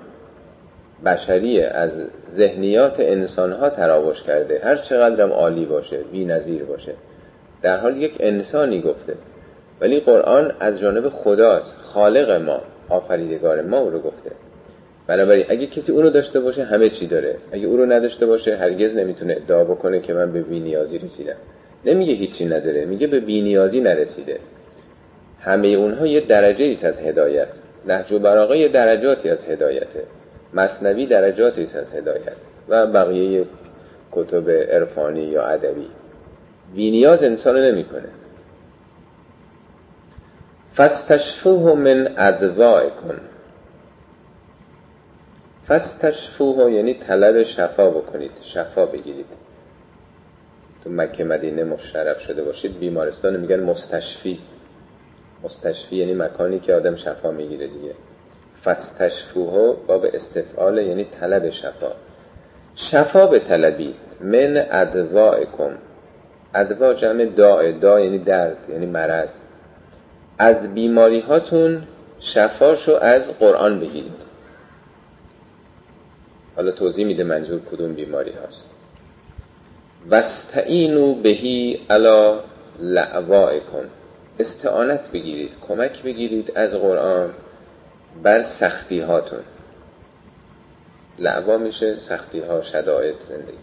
بشریه. از ذهنیات انسان ها تراوش کرده. هر چقدرم عالی باشه بی نظیر باشه. در حال یک انسانی گفته. ولی قرآن از جانب خداست. خالق ما آفریدگار ما او رو گفته. بنابراین اگه کسی اونو داشته باشه همه چی داره. اگه او رو نداشته باشه هرگز نمی‌تونه ادعا بکنه که من به بینیازی رسیدم. نمیگه هیچی نداره. میگه به بینیازی نرسیده. همه اونها یه درجه ایست از هدایت. نهج و براغه یه درجاتی از هدایته. مصنوی درجاتی است از هدایت. و بقیه کتب عرفانی یا ادبی. بینیاز انسان نمی‌کنه. فستشفوه من کن فستشفوه یعنی طلب شفا بکنید شفا بگیرید. تو مکه مدینه مشرف شده باشید بیمارستان میگن مستشفی. مستشفی یعنی مکانی که آدم شفا می‌گیره دیگه. فستشفوه باب استفعال یعنی طلب شفا. شفا به طلبی. من ادوائکم ادوا جمع داع دا یعنی درد یعنی مرض. از بیماری هاتون شفاشو از قرآن بگیرید. حالا توضیح میده منظور کدوم بیماری هاست. وستعینو بهی علا لعوائکم استعانت بگیرید کمک بگیرید از قرآن بر سختی هاتون لعوا میشه سختی ها شدائد زندگی.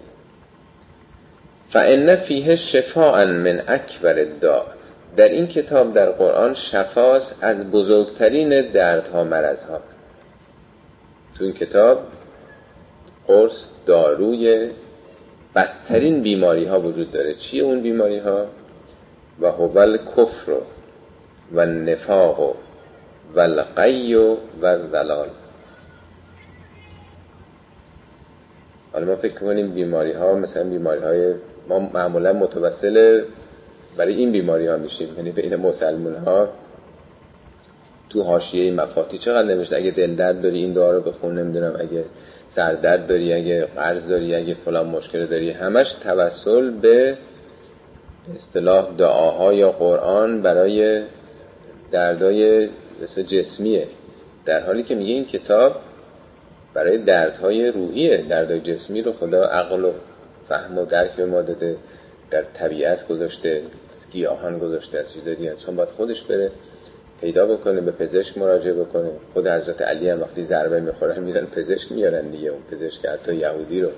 فان فیه شفاء من اکبر الداء در این کتاب در قرآن شفاست از بزرگترین دردها مرزها تو این کتاب قرص داروی بدترین بیماری ها وجود داره. چیه اون بیماری ها و هو کفر و نفاق و القی و ولال حالا ما فکر کنیم بیماری ها مثلا بیماری های ما معمولا متوسل برای این بیماری ها میشیم یعنی بین مسلمان ها تو حاشیه مفاتی چقدر نمیشه اگه دل درد داری این دعا رو بخون نمی‌دونم اگه سردرد داری اگه قرض داری اگه فلان مشکل داری همش توسل به اصطلاح دعاها یا قرآن برای دردای جسمیه. در حالی که میگه این کتاب برای دردهای روحیه دردهای جسمی رو خدا عقل و فهم و درک به ما داده در طبیعت گذاشته از گیاهان گذاشته از چیز دیگه. انسان باید خودش بره پیدا بکنه به پزشک مراجعه بکنه. خود حضرت علی هم وقتی ضربه می‌خورن میرن پزشک میارن دیگه. اون پزشک حتی یهودی رو.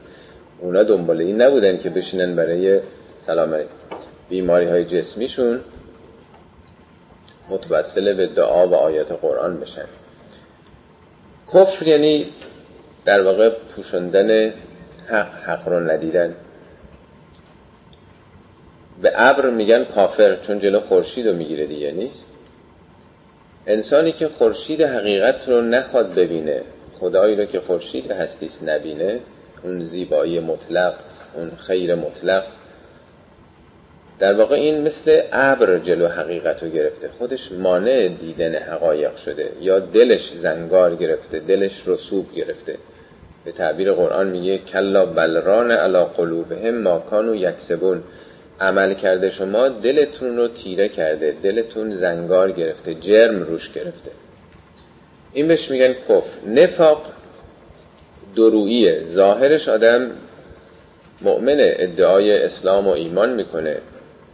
اونا دنبال این نبودن که بشینن برای سلام بیماری های جسمیشون متوسل به دعا و آیات قرآن بشن. کفر یعنی در واقع پوشندن حق حق رو ندیدن. به ابر میگن کافر چون جلو خورشید رو می‌گیره دیگه نیست؟ انسانی که خورشید حقیقت رو نخواد ببینه خدایی رو که خورشید هستیست نبینه اون زیبایی مطلق اون خیر مطلق در واقع این مثل ابر جلو حقیقت رو گرفته. خودش مانع دیدن حقایق شده یا دلش زنگار گرفته دلش رسوب گرفته. به تعبیر قرآن میگه کلا بلران علا قلوبهم ما کانو یکسبون. عمل کرده شما دلتون رو تیره کرده دلتون زنگار گرفته جرم روش گرفته. این بهش میگن کفر. نفاق دروییه. ظاهرش آدم مؤمن ادعای اسلام و ایمان می‌کنه.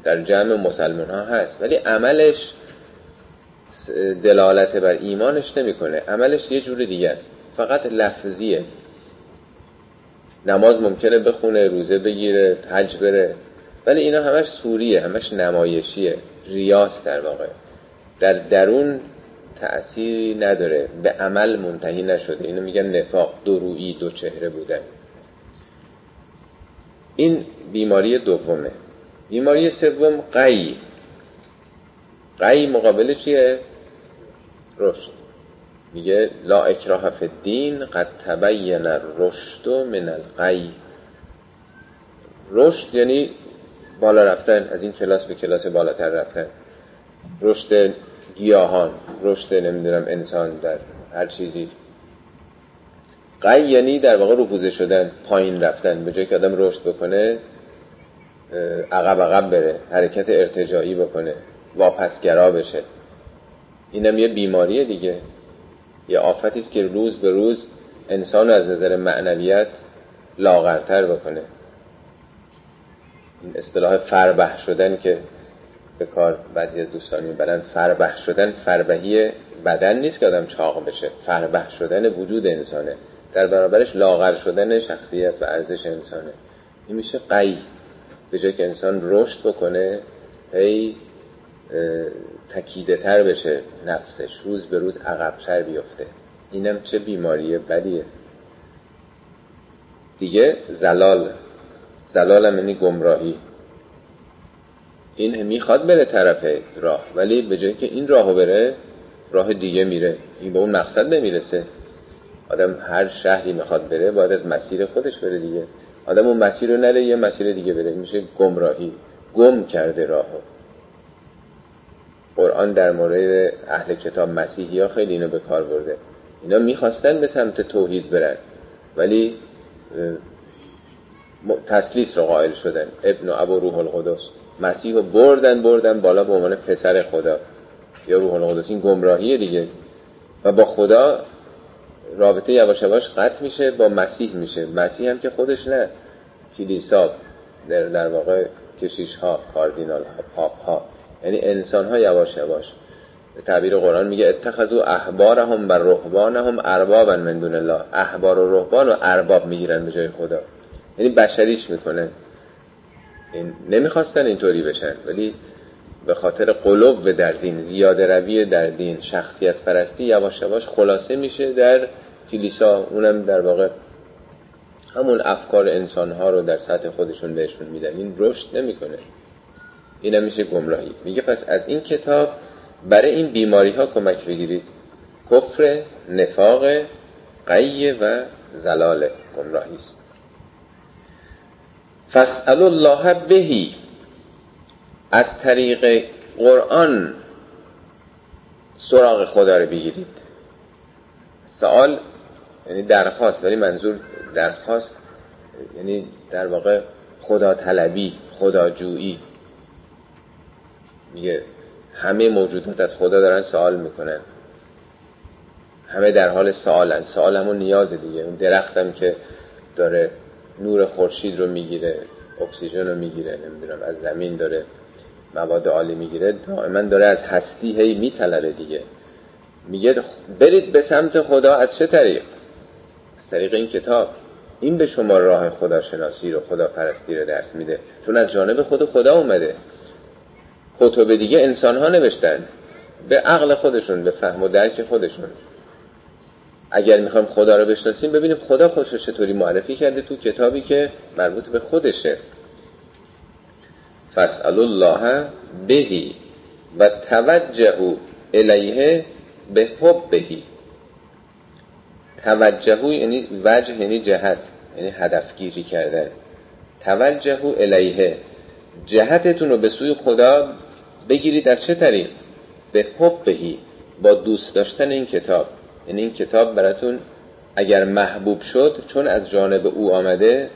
در جمع مسلمان ها هست. ولی عملش دلالت بر ایمانش نمی‌کنه. عملش یه جور دیگه است. فقط لفظیه. نماز ممکنه بخونه روزه بگیره حج بره. ولی اینا همش سوریه همش نمایشیه. ریاست در واقع. در درون تأثیری نداره. به عمل منتهی نشده. اینو میگن نفاق. درویی دو چهره بودن. این بیماری دومه. بیماری سوم قی. قی مقابل چیه؟ رشد. میگه لا اکراه فی الدین قد تبین الرشد من القی. رشد یعنی بالا رفتن از این کلاس به کلاس بالاتر رفتن. رشد گیاهان رشد نمی‌دونم انسان در هر چیزی. قی یعنی در واقع رفوزه شدن پایین رفتن به جای که آدم رشد بکنه عقب عقب بره حرکت ارتجاعی بکنه واپسگرا بشه. اینم یه بیماریه دیگه. یه آفتی است که روز به روز انسان از نظر معنویت لاغرتر بکنه. این اصطلاح فربه شدن که به کار بعضی دوستان می‌برن فربه شدن فربهی بدن نیست که آدم چاق بشه. فربه شدن وجود انسانه. در برابرش لاغر شدن شخصیت و ارزش انسانه. این میشه قی. به جای که انسان رشد بکنه هی تکیده تر بشه نفسش. روز به روز عقبتر بیفته. اینم چه بیماری بدیه. دیگه زلال. زلال هم یعنی گمراهی. این می‌خواد بره طرف راه ولی به جای که این راهو بره راه دیگه میره. این به اون مقصد نمی‌رسه. آدم هر شهری می‌خواد بره باید از مسیر خودش بره دیگه. آدم اون مسیر رو نره یه مسیر دیگه بره میشه گمراهی. گم کرده راهو. قرآن در مورد اهل کتاب مسیحی ها خیلی اینو به کار برده. اینا می‌خواستن به سمت توحید برن. ولی تسلیس رو قائل شدن. ابن و ابو روح القدس. مسیح رو بردن بردن بالا به عنوان پسر خدا. یا روح القدس. این گمراهیه دیگه. و با خدا رابطه یواش یواش قطع میشه با مسیح میشه. مسیح هم که خودش نه. کلیسا در, در واقع کشیش ها کاردینال ها پاپ ها یعنی انسان ها یواش یواش به تعبیر قرآن میگه اتخذوا احبارهم و رهبانهم اربابا من دون الله. احبار و رهبان و ارباب می‌گیرن به جای خدا. یعنی بشریش می‌کنه. این نمی‌خواستن اینطوری بشن ولی به خاطر قلوب در دین زیاده روی در دین شخصیت فرستی یواش یواش خلاصه میشه در کلیسا. اونم در واقع همون افکار انسانها رو در سطح خودشون بهشون میدن. این رشد نمی‌کنه. این میشه گمراهی. میگه پس از این کتاب برای این بیماری ها کمک بگیرید. کفر نفاق قیه و زلال گمراهی است. فسأل الله بهی از طریق قرآن سراغ خدا رو بگیرید. سوال یعنی درخواست ولی منظور درخواست یعنی در واقع خدا طلبی خدا جویی. میگه همه موجودات از خدا دارن سوال می‌کنن. همه در حال سوالن. سوال همون نیاز دیگه. اون درختم که داره نور خورشید رو می‌گیره اکسیژن رو می‌گیره نمی‌دونم از زمین داره مواد عالی می‌گیره دائما داره از هستی هی میطلبه دیگه. میگه برید به سمت خدا از چه طریق؟ طریق این کتاب. این به شما راه خدا شناسی رو خدا پرستی رو درس میده. چون از جانب خود خدا اومده. کتب دیگه انسان ها نوشتن. به عقل خودشون به فهم و درک خودشون. اگر می‌خوایم خدا رو بشناسیم ببینیم خدا خودش رو چطوری معرفی کرده تو کتابی که مربوط به خودشه. فسأل الله بهی و توجهو الیه به بهی توجهو یعنی وجه یعنی جهت یعنی هدفگیری کردن. توجهو الیه. جهتتون رو به سوی خدا بگیرید از چه طریق؟ به بهی با دوست داشتن این کتاب. یعنی این کتاب براتون اگر محبوب شد چون از جانب او آمده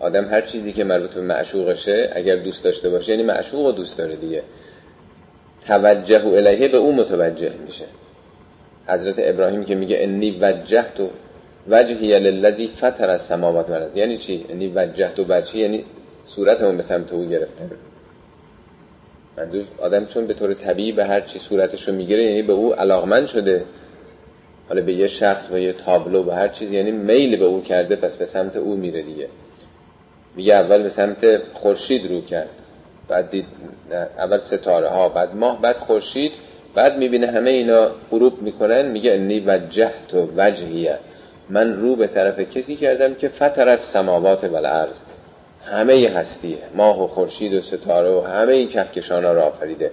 آدم هر چیزی که مربوط به معشوقشه اگر دوست داشته باشه یعنی معشوق و دوست داره دیگه. توجه و الیه به او متوجه میشه. حضرت ابراهیم که میگه انی وجهت و وجهی للذی فطر از سماوات و الارض. یعنی چی؟ انی وجهت و وجهی یعنی صورتمون به سمت او گرفته. منظور آدم چون به طور طبیعی به هر چی صورتش رو می‌گیره یعنی به او علاقمند شده. حالا به یه شخص و یه تابلو به هر چیز یعنی میل به او کرده پس به سمت او میره دیگه. میگه اول به سمت خورشید رو کرد. بعد دید اول ستاره ها بعد ماه بعد خورشید بعد می‌بینه همه اینا غروب می‌کنن میگه انی وجهت و وجهیه من رو به طرف کسی کردم که فتر از سماوات و الارض همه هستیه ماه و خورشید و ستاره و همه این کهکشان را آفریده.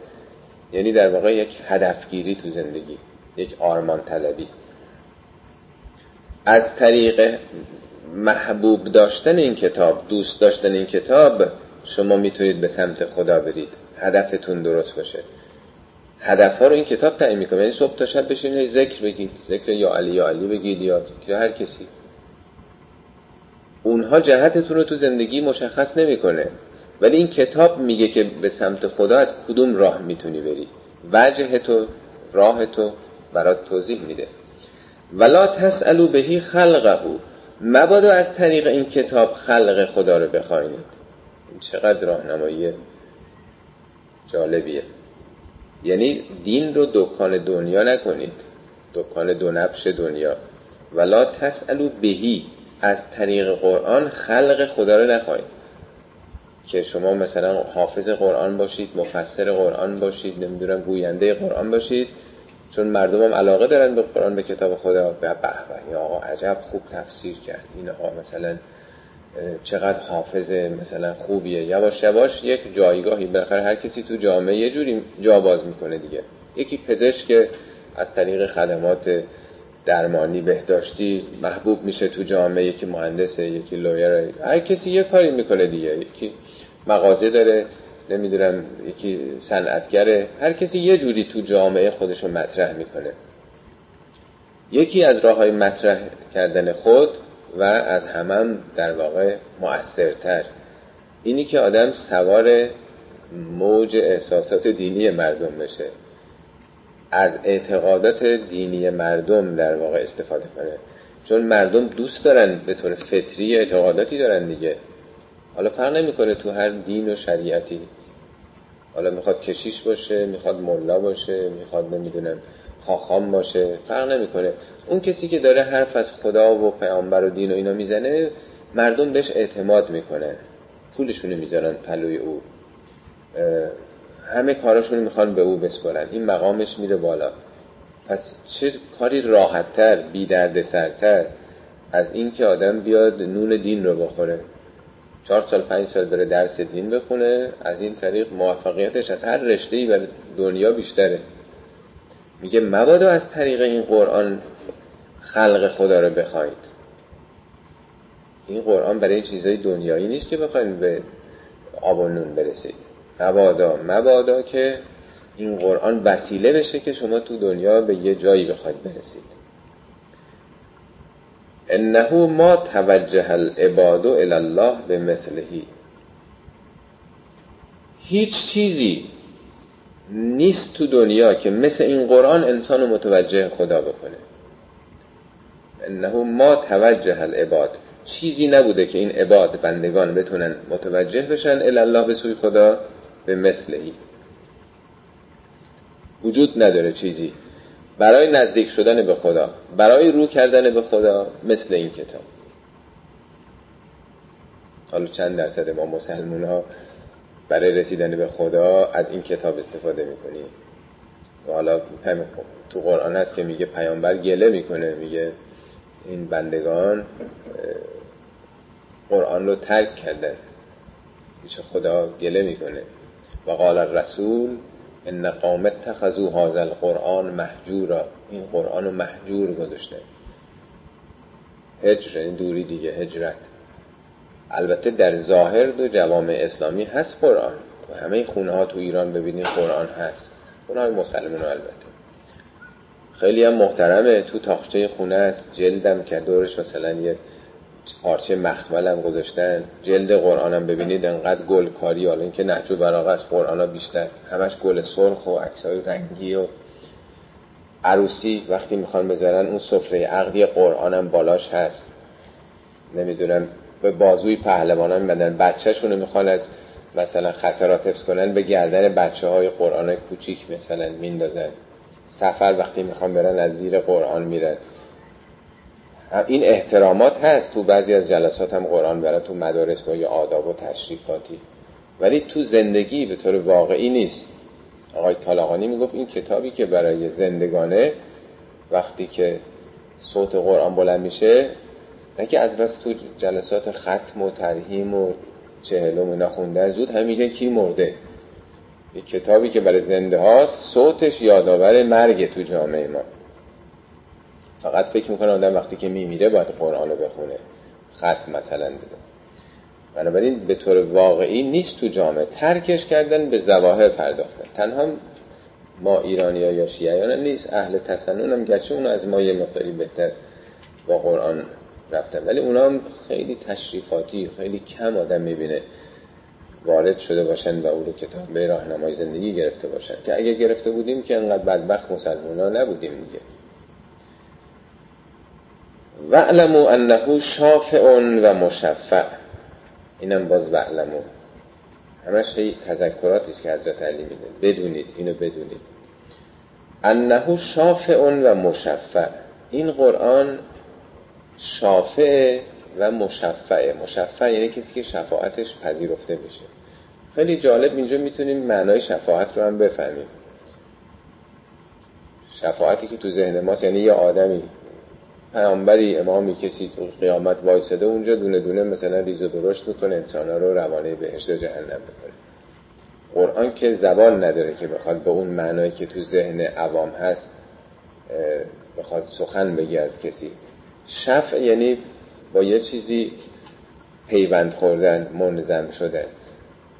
یعنی در واقع یک هدفگیری تو زندگی یک آرمان طلبی. از طریق محبوب داشتن این کتاب دوست داشتن این کتاب شما می‌تونید به سمت خدا برید. هدفتون درست باشه. هدف ها رو این کتاب تعیین می‌کنه. یعنی صبح تا شب بشینید ذکر بگید ذکر یا علی یا علی بگید یا ذکر هر کسی. اونها جهتتون رو تو زندگی مشخص نمی‌کنه. ولی این کتاب میگه که به سمت خدا از کدوم راه می‌تونی بری؟ وجه تو راه تو برات توضیح میده. ولا تسالو بهی خلقه. مبادا از طریق این کتاب خلق خدا رو بخواینید. این چقدر راهنمایی جالبیه. یعنی دین رو دکان دنیا نکنید. دکان دو نبش دنیا. ولا تسالو بهی. از طریق قرآن خلق خدا رو نخواهید. که شما مثلا حافظ قرآن باشید مفسر قرآن باشید نمی‌دونم گوینده قرآن باشید چون مردم هم علاقه دارن به قرآن به کتاب خدا. به به آقا عجب خوب تفسیر کرد. این آقا مثلا چقدر حافظ مثلا خوبیه. یواش یواش یک جایگاهی بالاخره هر کسی تو جامعه یه جوری جا باز می‌کنه دیگه. یکی پزشک از طریق خدمات درمانی بهداشتی محبوب میشه تو جامعه یکی مهندسه یکی لویر هر کسی یه کاری می‌کنه دیگه. یکی مغازه داره نمی‌دونم یکی صنعتگره هر کسی یه جوری تو جامعه خودشو مطرح می‌کنه. یکی از راه های مطرح کردن خود و از همم در واقع مؤثرتر. اینی که آدم سوار موج احساسات دینی مردم بشه. از اعتقادات دینی مردم در واقع استفاده کنه. چون مردم دوست دارن به طور فطری اعتقاداتی دارن دیگه. حالا فرق نمی‌کنه تو هر دین و شریعتی. حالا می‌خواد کشیش باشه می‌خواد ملا باشه می‌خواد نمی‌دونم خاخام باشه. فرق نمی‌کنه. اون کسی که داره حرف از خدا و پیامبر و دین و اینا می‌زنه مردم بهش اعتماد می‌کنه پولشونو می‌ذارن پلوی او. همه کاراشونو می‌خوان به او بسپرن. این مقامش میره بالا. پس چه کاری راحتتر بی درد سرتر از اینکه آدم بیاد نون دین رو بخوره. چهار سال پنج سال داره درس دین بخونه از این طریق موفقیتش از هر رشته بر دنیا بیشتره. میگه مبادا از طریق این قرآن خلق خدا رو بخواید. این قرآن برای چیزای دنیایی نیست که بخواید به آب و نون برسید. مبادا مبادا که این قرآن وسیله بشه که شما تو دنیا به یه جایی بخواید برسید. انه ما توجه العباد الى الله به مثلهی هیچ چیزی نیست تو دنیا که مثل این قرآن انسان متوجه خدا بکنه. انه ما توجه العباد. چیزی نبوده که این عباد بندگان بتونن متوجه بشن الله به سوی خدا به مثلهی. وجود نداره چیزی. برای نزدیک شدن به خدا برای رو کردن به خدا مثل این کتاب. حالا چند درصد ما مسلمون ها برای رسیدن به خدا از این کتاب استفاده می‌کنیم. و حالا تو قرآن هست که میگه پیامبر گله می‌کنه میگه این بندگان قرآن رو ترک کردن. میشه خدا گله می‌کنه. و قال الرسول ان قوم اتخذوا هذا القرآن محجورا. این قرآن رو محجور گذاشته. هجر دوری دیگه هجرت. البته در ظاهر دو جوامع اسلامی هست قرآن. و همه خونه ها تو ایران ببینید قرآن هست. خونه های مسلمان البته. خیلی هم محترمه. تو تاخچه خونه است. جلدم که دورش مثلا یه پارچه مخمل هم گذاشتن. جلد قرآن هم ببینید انقدر گل کاری حالا اینکه نهج و براغه است قرآن ها بیشتر. همش گل سرخ و عکسای رنگی و عروسی وقتی می‌خوان بذارن اون سفره عقدی قرآن هم بالاش هست. نمی‌دونم به بازوی پهلوانان بدن بچهشونو می‌خوان از مثلا خطرات حفظ کنن به گردن بچه های قرآن کوچیک مثلا میندازن. سفر وقتی می‌خوان برن از زیر قرآن میرن. این احترامات هست تو بعضی از جلسات هم قرآن برای تو مدارس با یه آداب و تشریفاتی. ولی تو زندگی به طور واقعی نیست. آقای طالقانی می‌گفت این کتابی که برای زندگانه وقتی که صوت قرآن بلند میشه نه که از بس تو جلسات ختم و ترهیم و چهلم اینا زود هم کی مرده. یک کتابی که برای زنده هاست صوتش یادآور مرگ تو جامعه ما. فقط فکر می‌کنه آدم وقتی که میمیره باید قرآن رو بخونه. ختم مثلا بده. بنابراین به طور واقعی نیست تو جامعه. ترکش کردن به زواهر پرداختن. تنها ما ایرانی ها یا شیعیان نیست اهل تسنن هم گرچه اونو از ما یه مقداری بهتر با قرآن رفتن. ولی اونا هم خیلی تشریفاتی خیلی کم آدم می‌بینه. وارد شده باشن و او رو کتاب به راهنمای زندگی گرفته باشن. که اگه گرفته بودیم که انقدر بدبخت مسلمان نبودیم دیگه. وعلمو انه شافع و مشفع. اینم باز وعلمو همش هی تذکراتی که حضرت علی میده بدونید اینو بدونید. انه شافع و مشفع. این قرآن شافع و مشفعه مشفع یعنی کسی که شفاعتش پذیرفته میشه. خیلی جالب اینجا می‌تونیم معنای شفاعت رو هم بفهمیم. شفاعتی که تو ذهن ماست یعنی یه آدمی پیامبری امامی کسی تو قیامت وایساده اونجا دونه دونه مثلا ریز و درشت می‌کنه انسان رو روانه بهشت جهنم بکنه قرآن که زبان نداره که بخواد به اون معنایی که تو ذهن عوام هست بخواد سخن بگی از کسی. شفع یعنی با یه چیزی پیوند خوردن منظم شده.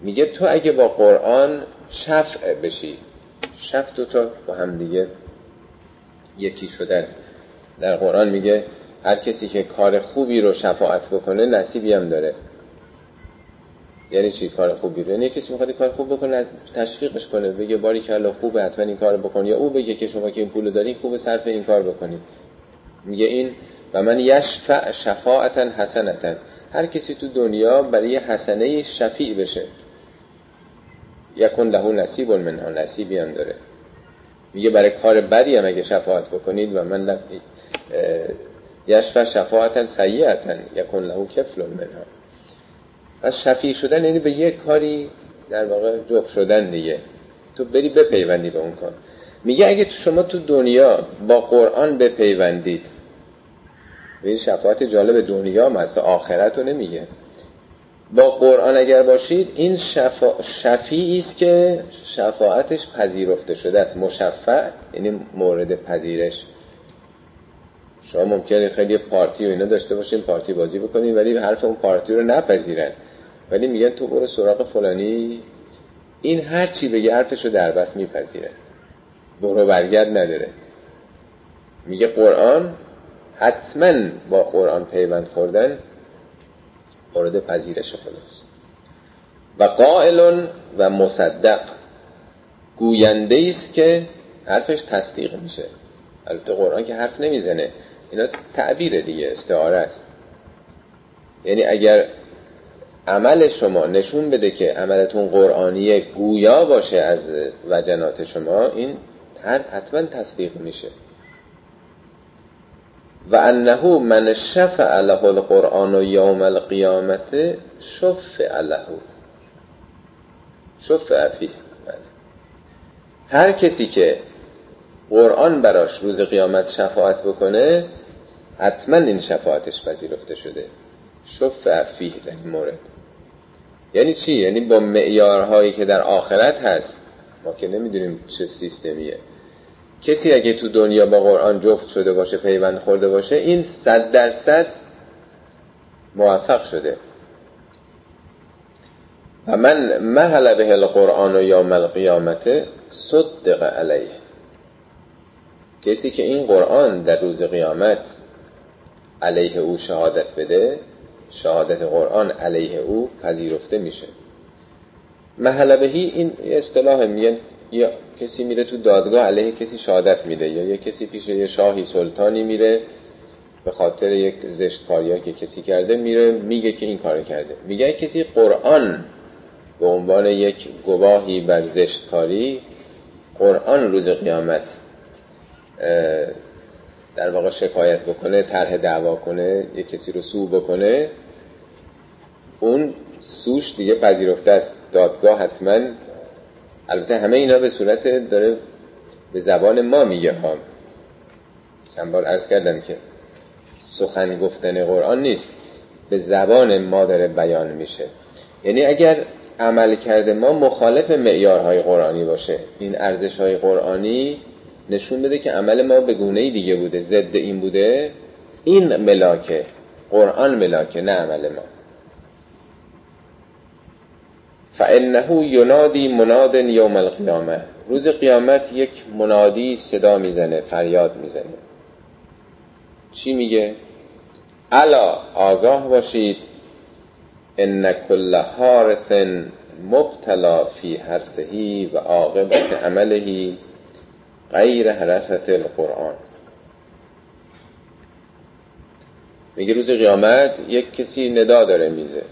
میگه تو اگه با قرآن شفع بشی شفع دوتا با هم دیگه یکی شدن. در قرآن میگه هر کسی که کار خوبی رو شفاعت بکنه نصیبی هم داره. یعنی چی کار خوبی رو؟ یعنی کسی می‌خواد کار خوب بکنه تشویقش کنه بگه باری که الله خوبه حتما این کار بکن. یا او بگه که شما که این پول داری خوب صرف این کار بکنید میگه این و من یشفع شفاعتا حسنتا. هر کسی تو دنیا برای حسنه شفیع بشه یکن له نصیب منها نصیبی هم داره. میگه برای کار بدی هم اگه شفاعت بکنید و من یشفع شفاعتا سیعتا یکن له کفل منها. از شفیع شدن یعنی به یه کاری در واقع جفت شدن دیگه. تو بری بپیوندی به اون کار. میگه اگه تو شما تو دنیا با قرآن بپیوندید به شفاعت جالب دنیا مثلا آخرت رو نمیگه. با قرآن اگر باشید این شفا... شفیعی است که شفاعتش پذیرفته شده است. مشفع یعنی مورد پذیرش. شما ممکنه خیلی پارتی و اینا داشته باشین پارتی بازی بکنین ولی حرف اون پارتی رو نپذیرن. ولی میگن تو برو سراغ فلانی. این هر چی بگه حرفش رو در بس میپذیره. برو برگرد نداره. میگه قرآن حتما با قرآن پیوند خوردن مورد پذیرش خداست. و قائل و مصدق گوینده است که حرفش تصدیق میشه. البته قرآن که حرف نمی‌زنه اینا تعبیر دیگه استعاره است. یعنی اگر عمل شما نشون بده که عملتون قرآنی گویا باشه از وجنات شما این حتما تصدیق میشه. و انه من شفع له القرآن یوم القیامت شفع له. شفع فیه. هر کسی که قرآن براش روز قیامت شفاعت بکنه حتما این شفاعتش پذیرفته شده. شفع فیه در این مورد. یعنی چی؟ یعنی با معیارهایی که در آخرت هست. ما که نمی‌دونیم چه سیستمیه. کسی اگه تو دنیا با قرآن جفت شده باشه پیوند خورده باشه این صد درصد موفق شده. و من محل به القرآن و یوم القیامت صدق علیه. کسی که این قرآن در روز قیامت علیه او شهادت بده شهادت قرآن علیه او پذیرفته میشه. محل بهی این اصطلاح میگن یا کسی میره تو دادگاه علیه کسی شهادت میده یا یه کسی پیش یه شاهی سلطانی میره به خاطر یک زشت کاری که کسی کرده میره میگه که این کار کرده. میگه کسی قرآن به عنوان یک گواهی بر زشت کاری قرآن روز قیامت در واقع شکایت بکنه طرح دعوا کنه یه کسی رو سو بکنه اون سوش دیگه پذیرفته است. دادگاه حتما البته همه اینا به صورت داره به زبان ما میگه ها. چند بار عرض کردم که سخن گفتن قرآن نیست. به زبان ما داره بیان میشه. یعنی اگر عمل کرده ما مخالف معیارهای قرآنی باشه این ارزش های قرآنی نشون بده که عمل ما به گونه دیگه بوده ضد این بوده این ملاکه قرآن ملاکه نه عمل ما. فانه ینادی مناد یوم القیامه روز قیامت یک منادی صدا می‌زنه فریاد می‌زنه. چی میگه؟ الا آگاه باشید. ان کل حارث مبتلا فی حرفهی و عاقبت عملهی غیر حرفت القرآن. میگه روز قیامت یک کسی ندا داره میزه.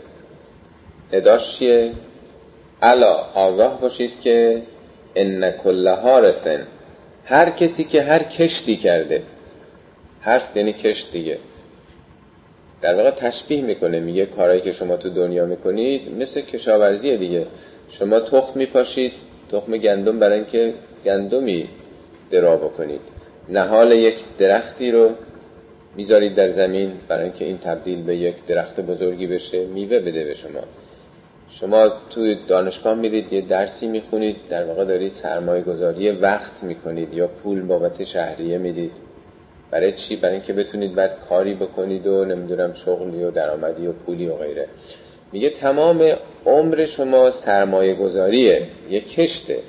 نداش چیه؟ الا آگاه باشید که ان کل حارثن هر کسی که هر کشتی کرده حرف یعنی کشت دیگه. در واقع تشبیه می‌کنه میگه کارهایی که شما تو دنیا می‌کنید مثل کشاورزی دیگه. شما تخم میپاشید تخم گندم برای اینکه گندمی درا بکنید. نهال یک درختی رو می‌ذارید در زمین برای اینکه این تبدیل به یک درخت بزرگی بشه میوه بده به شما. شما تو دانشگاه میرید یه درسی می‌خونید در واقع دارید سرمایه گذاری وقت می‌کنید یا پول بابت شهریه می‌دید. برای چی؟ برای اینکه بتونید بعد کاری بکنید و نمی‌دونم شغلی و درآمدی و پولی و غیره. میگه تمام عمر شما سرمایه گذاریه یه کشته.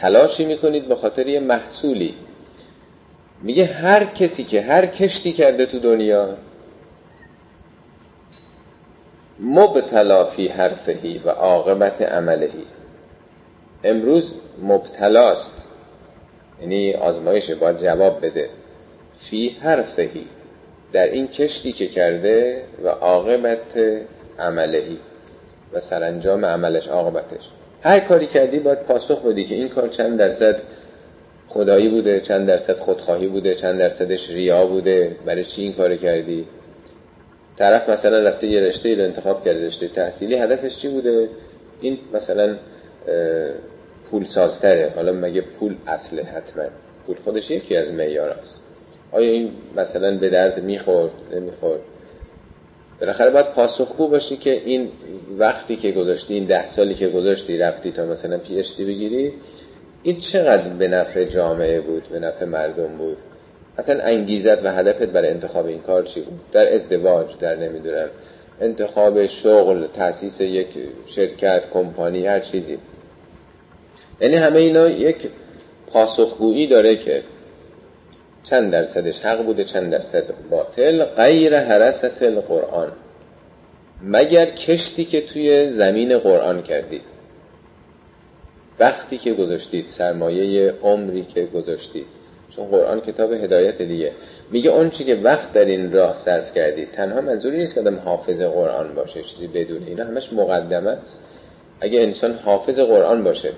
تلاشی می‌کنید به خاطر یه محصولی. میگه هر کسی که هر کشتی کرده تو دنیا مبتلا فی حرفهی و عاقبت عملهی. امروز مبتلاست. یعنی آزمایشه باید جواب بده. فی حرفهی. در این کشتی که کرده و عاقبت عملهی. و سرانجام عملش عاقبتش. هر کاری کردی باید پاسخ بدی که این کار چند درصد خدایی بوده چند درصد خودخواهی بوده چند درصدش ریا بوده. برای چی این کار کردی؟ طرف مثلا رفته یه رشته رو انتخاب کرده رشته تحصیلی هدفش چی بوده؟ این مثلا پول سازتره حالا مگه پول اصله حتما؟ پول خودش یکی از معیار است آیا این مثلا به درد می‌خورد؟ نمی‌خورد. بالاخره باید پاسخگو باشی که این وقتی که گذاشتی این ده سالی که گذاشتی رفتی تا مثلا پی بگیری این چقدر به نفع جامعه بود به نفع مردم بود؟ اصلا انگیزت و هدفت برای انتخاب این کار چی بود؟ در ازدواج در نمی‌دونم انتخاب شغل تاسیس یک شرکت کمپانی هر چیزی. یعنی همه اینا یک پاسخگویی داره که چند درصدش حق بوده چند درصد باطل غیر حرست القرآن. مگر کشتی که توی زمین قرآن کردید. وقتی که گذاشتید سرمایه عمری که گذاشتید. چون قرآن کتاب هدایت دیگه. میگه اون چی که وقت در این راه صرف کردید تنها منظوری نیست که آدم حافظ قرآن باشه چیزی بدون اینا همش مقدمه است. اگه انسان حافظ قرآن باشه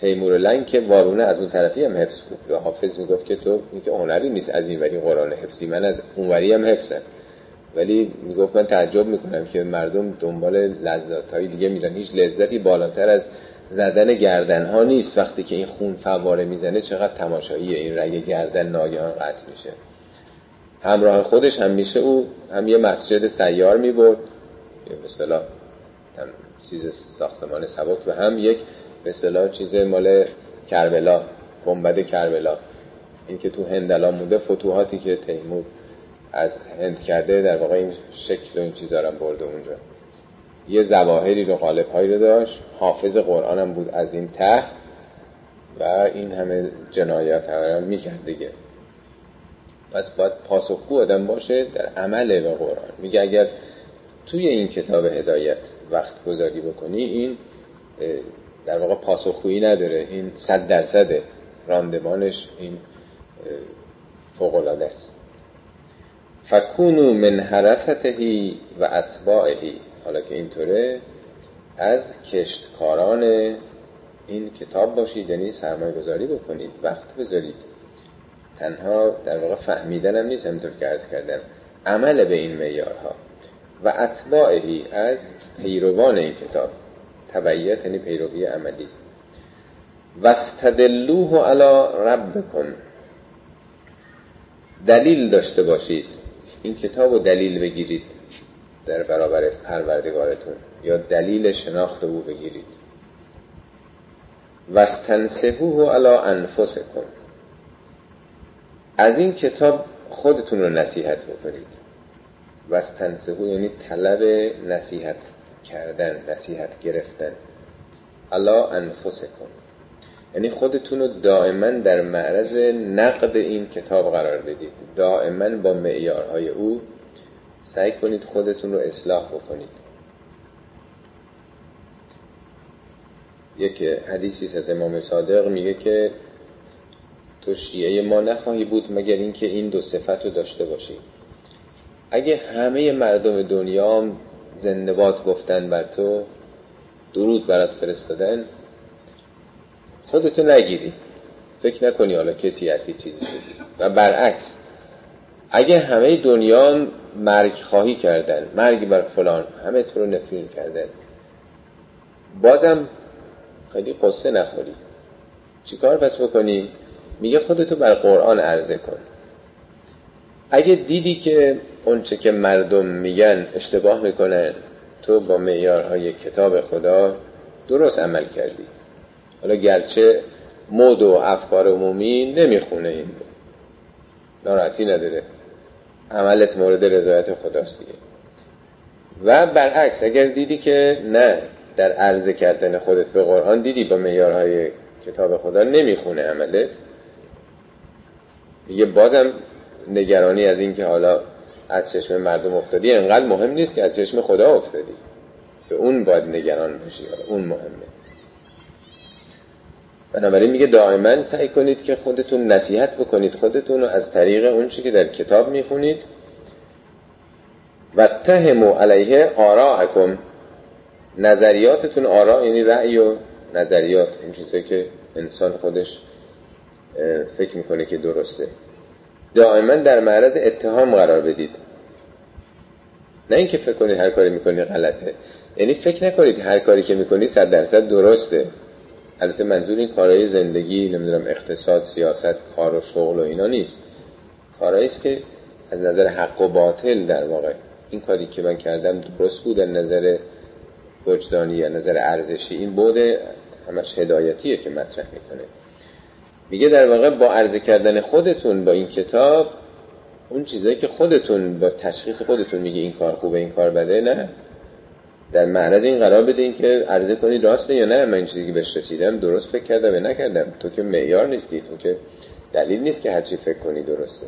تیمور لنگ که وارونه از اون طرفی هم حفظ بود و حافظ می‌گفت که تو میگه هنری نیست از این وری قرآن حفظی من از اونوری هم حفظم. ولی می‌گفت من تعجب می‌کنم که مردم دنبال لذات های دیگه میرن. هیچ لذتی بالاتر از زدن گردن ها نیست. وقتی که این خون فواره می‌زنه چقدر تماشاییه این رگ گردن ناگهان قطع میشه. همراه خودش هم میشه او هم یه مسجد سیار می‌برد به اصطلاح چیز ساختمان سبک و هم یک به اصطلاح چیز مال کربلا گنبد کربلا. این که تو هندلا موده فتوحاتی که تیمور از هند کرده در واقع این شکل و این چیزا برده اونجا. یه زواهری رو قالب هایی رو داشت. حافظ قرآن هم بود از این ته و این همه جنایت هم می‌کرد دیگه. پس باید پاسخگو آدم باشه در عمل به قرآن. میگه اگر توی این کتاب هدایت وقت گذاری بکنی این در واقع پاسخگویی نداره. این صد درصده راندمانش این فوق العاده است. فکونو من حرفتهی و اتباعهی حالا که اینطوره از کشتکاران این کتاب باشید یعنی سرمایه گذاری بکنید وقت بذارید. تنها در واقع فهمیدن هم نیست همینطور که ارز کردم عمل به این معیارها. و اتباعهی از پیروان این کتاب تبعیت یعنی پیروی عملی. وستدلوه علی ربکم دلیل داشته باشید. این کتاب رو دلیل بگیرید. در برابر پروردگارتون. یا دلیل شناخت او بگیرید. وستنسهوه علی انفسکم. از این کتاب خودتون رو نصیحت بکنید. وستنسهو یعنی طلب نصیحت کردن نصیحت گرفتن. علا انفسکم. یعنی خودتون رو دائما در معرض نقد این کتاب قرار بدید. دائما با معیارهای او سعی کنید خودتون رو اصلاح بکنید. یک حدیثی از امام صادق میگه که تو شیعه ما نخواهی بود مگر اینکه این دو صفت رو داشته باشی. اگه همه مردم دنیا زندباد گفتن بر تو درود برات فرستادن خودتو نگیری. فکر نکنی حالا کسی هستی چیزی شدی و برعکس اگه همه دنیا مرگ خواهی کردن مرگ بر فلان همه تو رو نفرین کردن. بازم خیلی قصه نخوری. چیکار پس بکنی؟ میگه خودتو بر قرآن عرضه کن. اگه دیدی که اونچه که مردم میگن اشتباه می‌کنن تو با معیارهای کتاب خدا درست عمل کردی. حالا گرچه مود و افکار عمومی نمی‌خونه این. ناراحتی نداره. عملت مورد رضایت خداست دیگه. و برعکس اگر دیدی که نه در عرضه کردن خودت به قرآن دیدی با معیارهای کتاب خدا نمی‌خونه عملت میگه بازم نگرانی از این که حالا از چشم مردم افتادی. انقدر مهم نیست که از چشم خدا افتادی. به اون باید نگران باشی. اون مهمه. بنابراین میگه دائما سعی کنید که خودتون نصیحت بکنید خودتون رو از طریق اون چی که در کتاب می‌خونید. و تهمو علیه آراءکم. نظریاتتون آرا یعنی رأی و نظریات. این چیزایی که انسان خودش فکر می‌کنه که درسته. دائما در معرض اتهام قرار بدید. نه اینکه فکر کنید هر کاری می‌کنید غلطه. یعنی فکر نکنید هر کاری که می‌کنید صد درصد درسته. البته منظور این کارهای زندگی نمی‌دونم اقتصاد سیاست کار و شغل و اینا نیست. کارهایی است که از نظر حق و باطل در واقع. این کاری که من کردم درست بود از نظر وجدانی یا نظر ارزشی؟ این بود همش هدایتیه که مطرح می‌کنه. میگه در واقع با عرضه کردن خودتون با این کتاب اون چیزایی که خودتون با تشخیص خودتون میگه این کار خوبه این کار بده نه؟ در معرض این قرار بدین که عرضه کنید راسته یا نه. من چیزی که بهش رسیدم درست فکر کردم یا نکردم. تو که معیار نیستی. تو که دلیل نیست که هرچی فکر کنی درسته.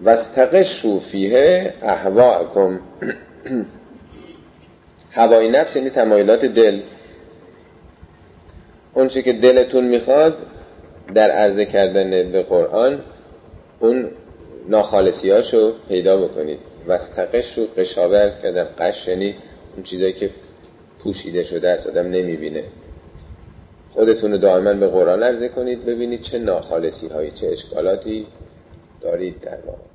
واستقشوا فیه احواءکم هوای نفس یعنی تمایلات دل. اون که دلتون می‌خواد در عرضه کردن به قرآن اون ناخالصیاشو پیدا بکنید. وستقش رو قشابه ارز کردم. قش یعنی اون چیزایی که پوشیده شده است آدم نمی‌بینه. خودتون رو دائما به قرآن عرضه کنید ببینید چه ناخالصی هایی چه اشکالاتی دارید در واقع.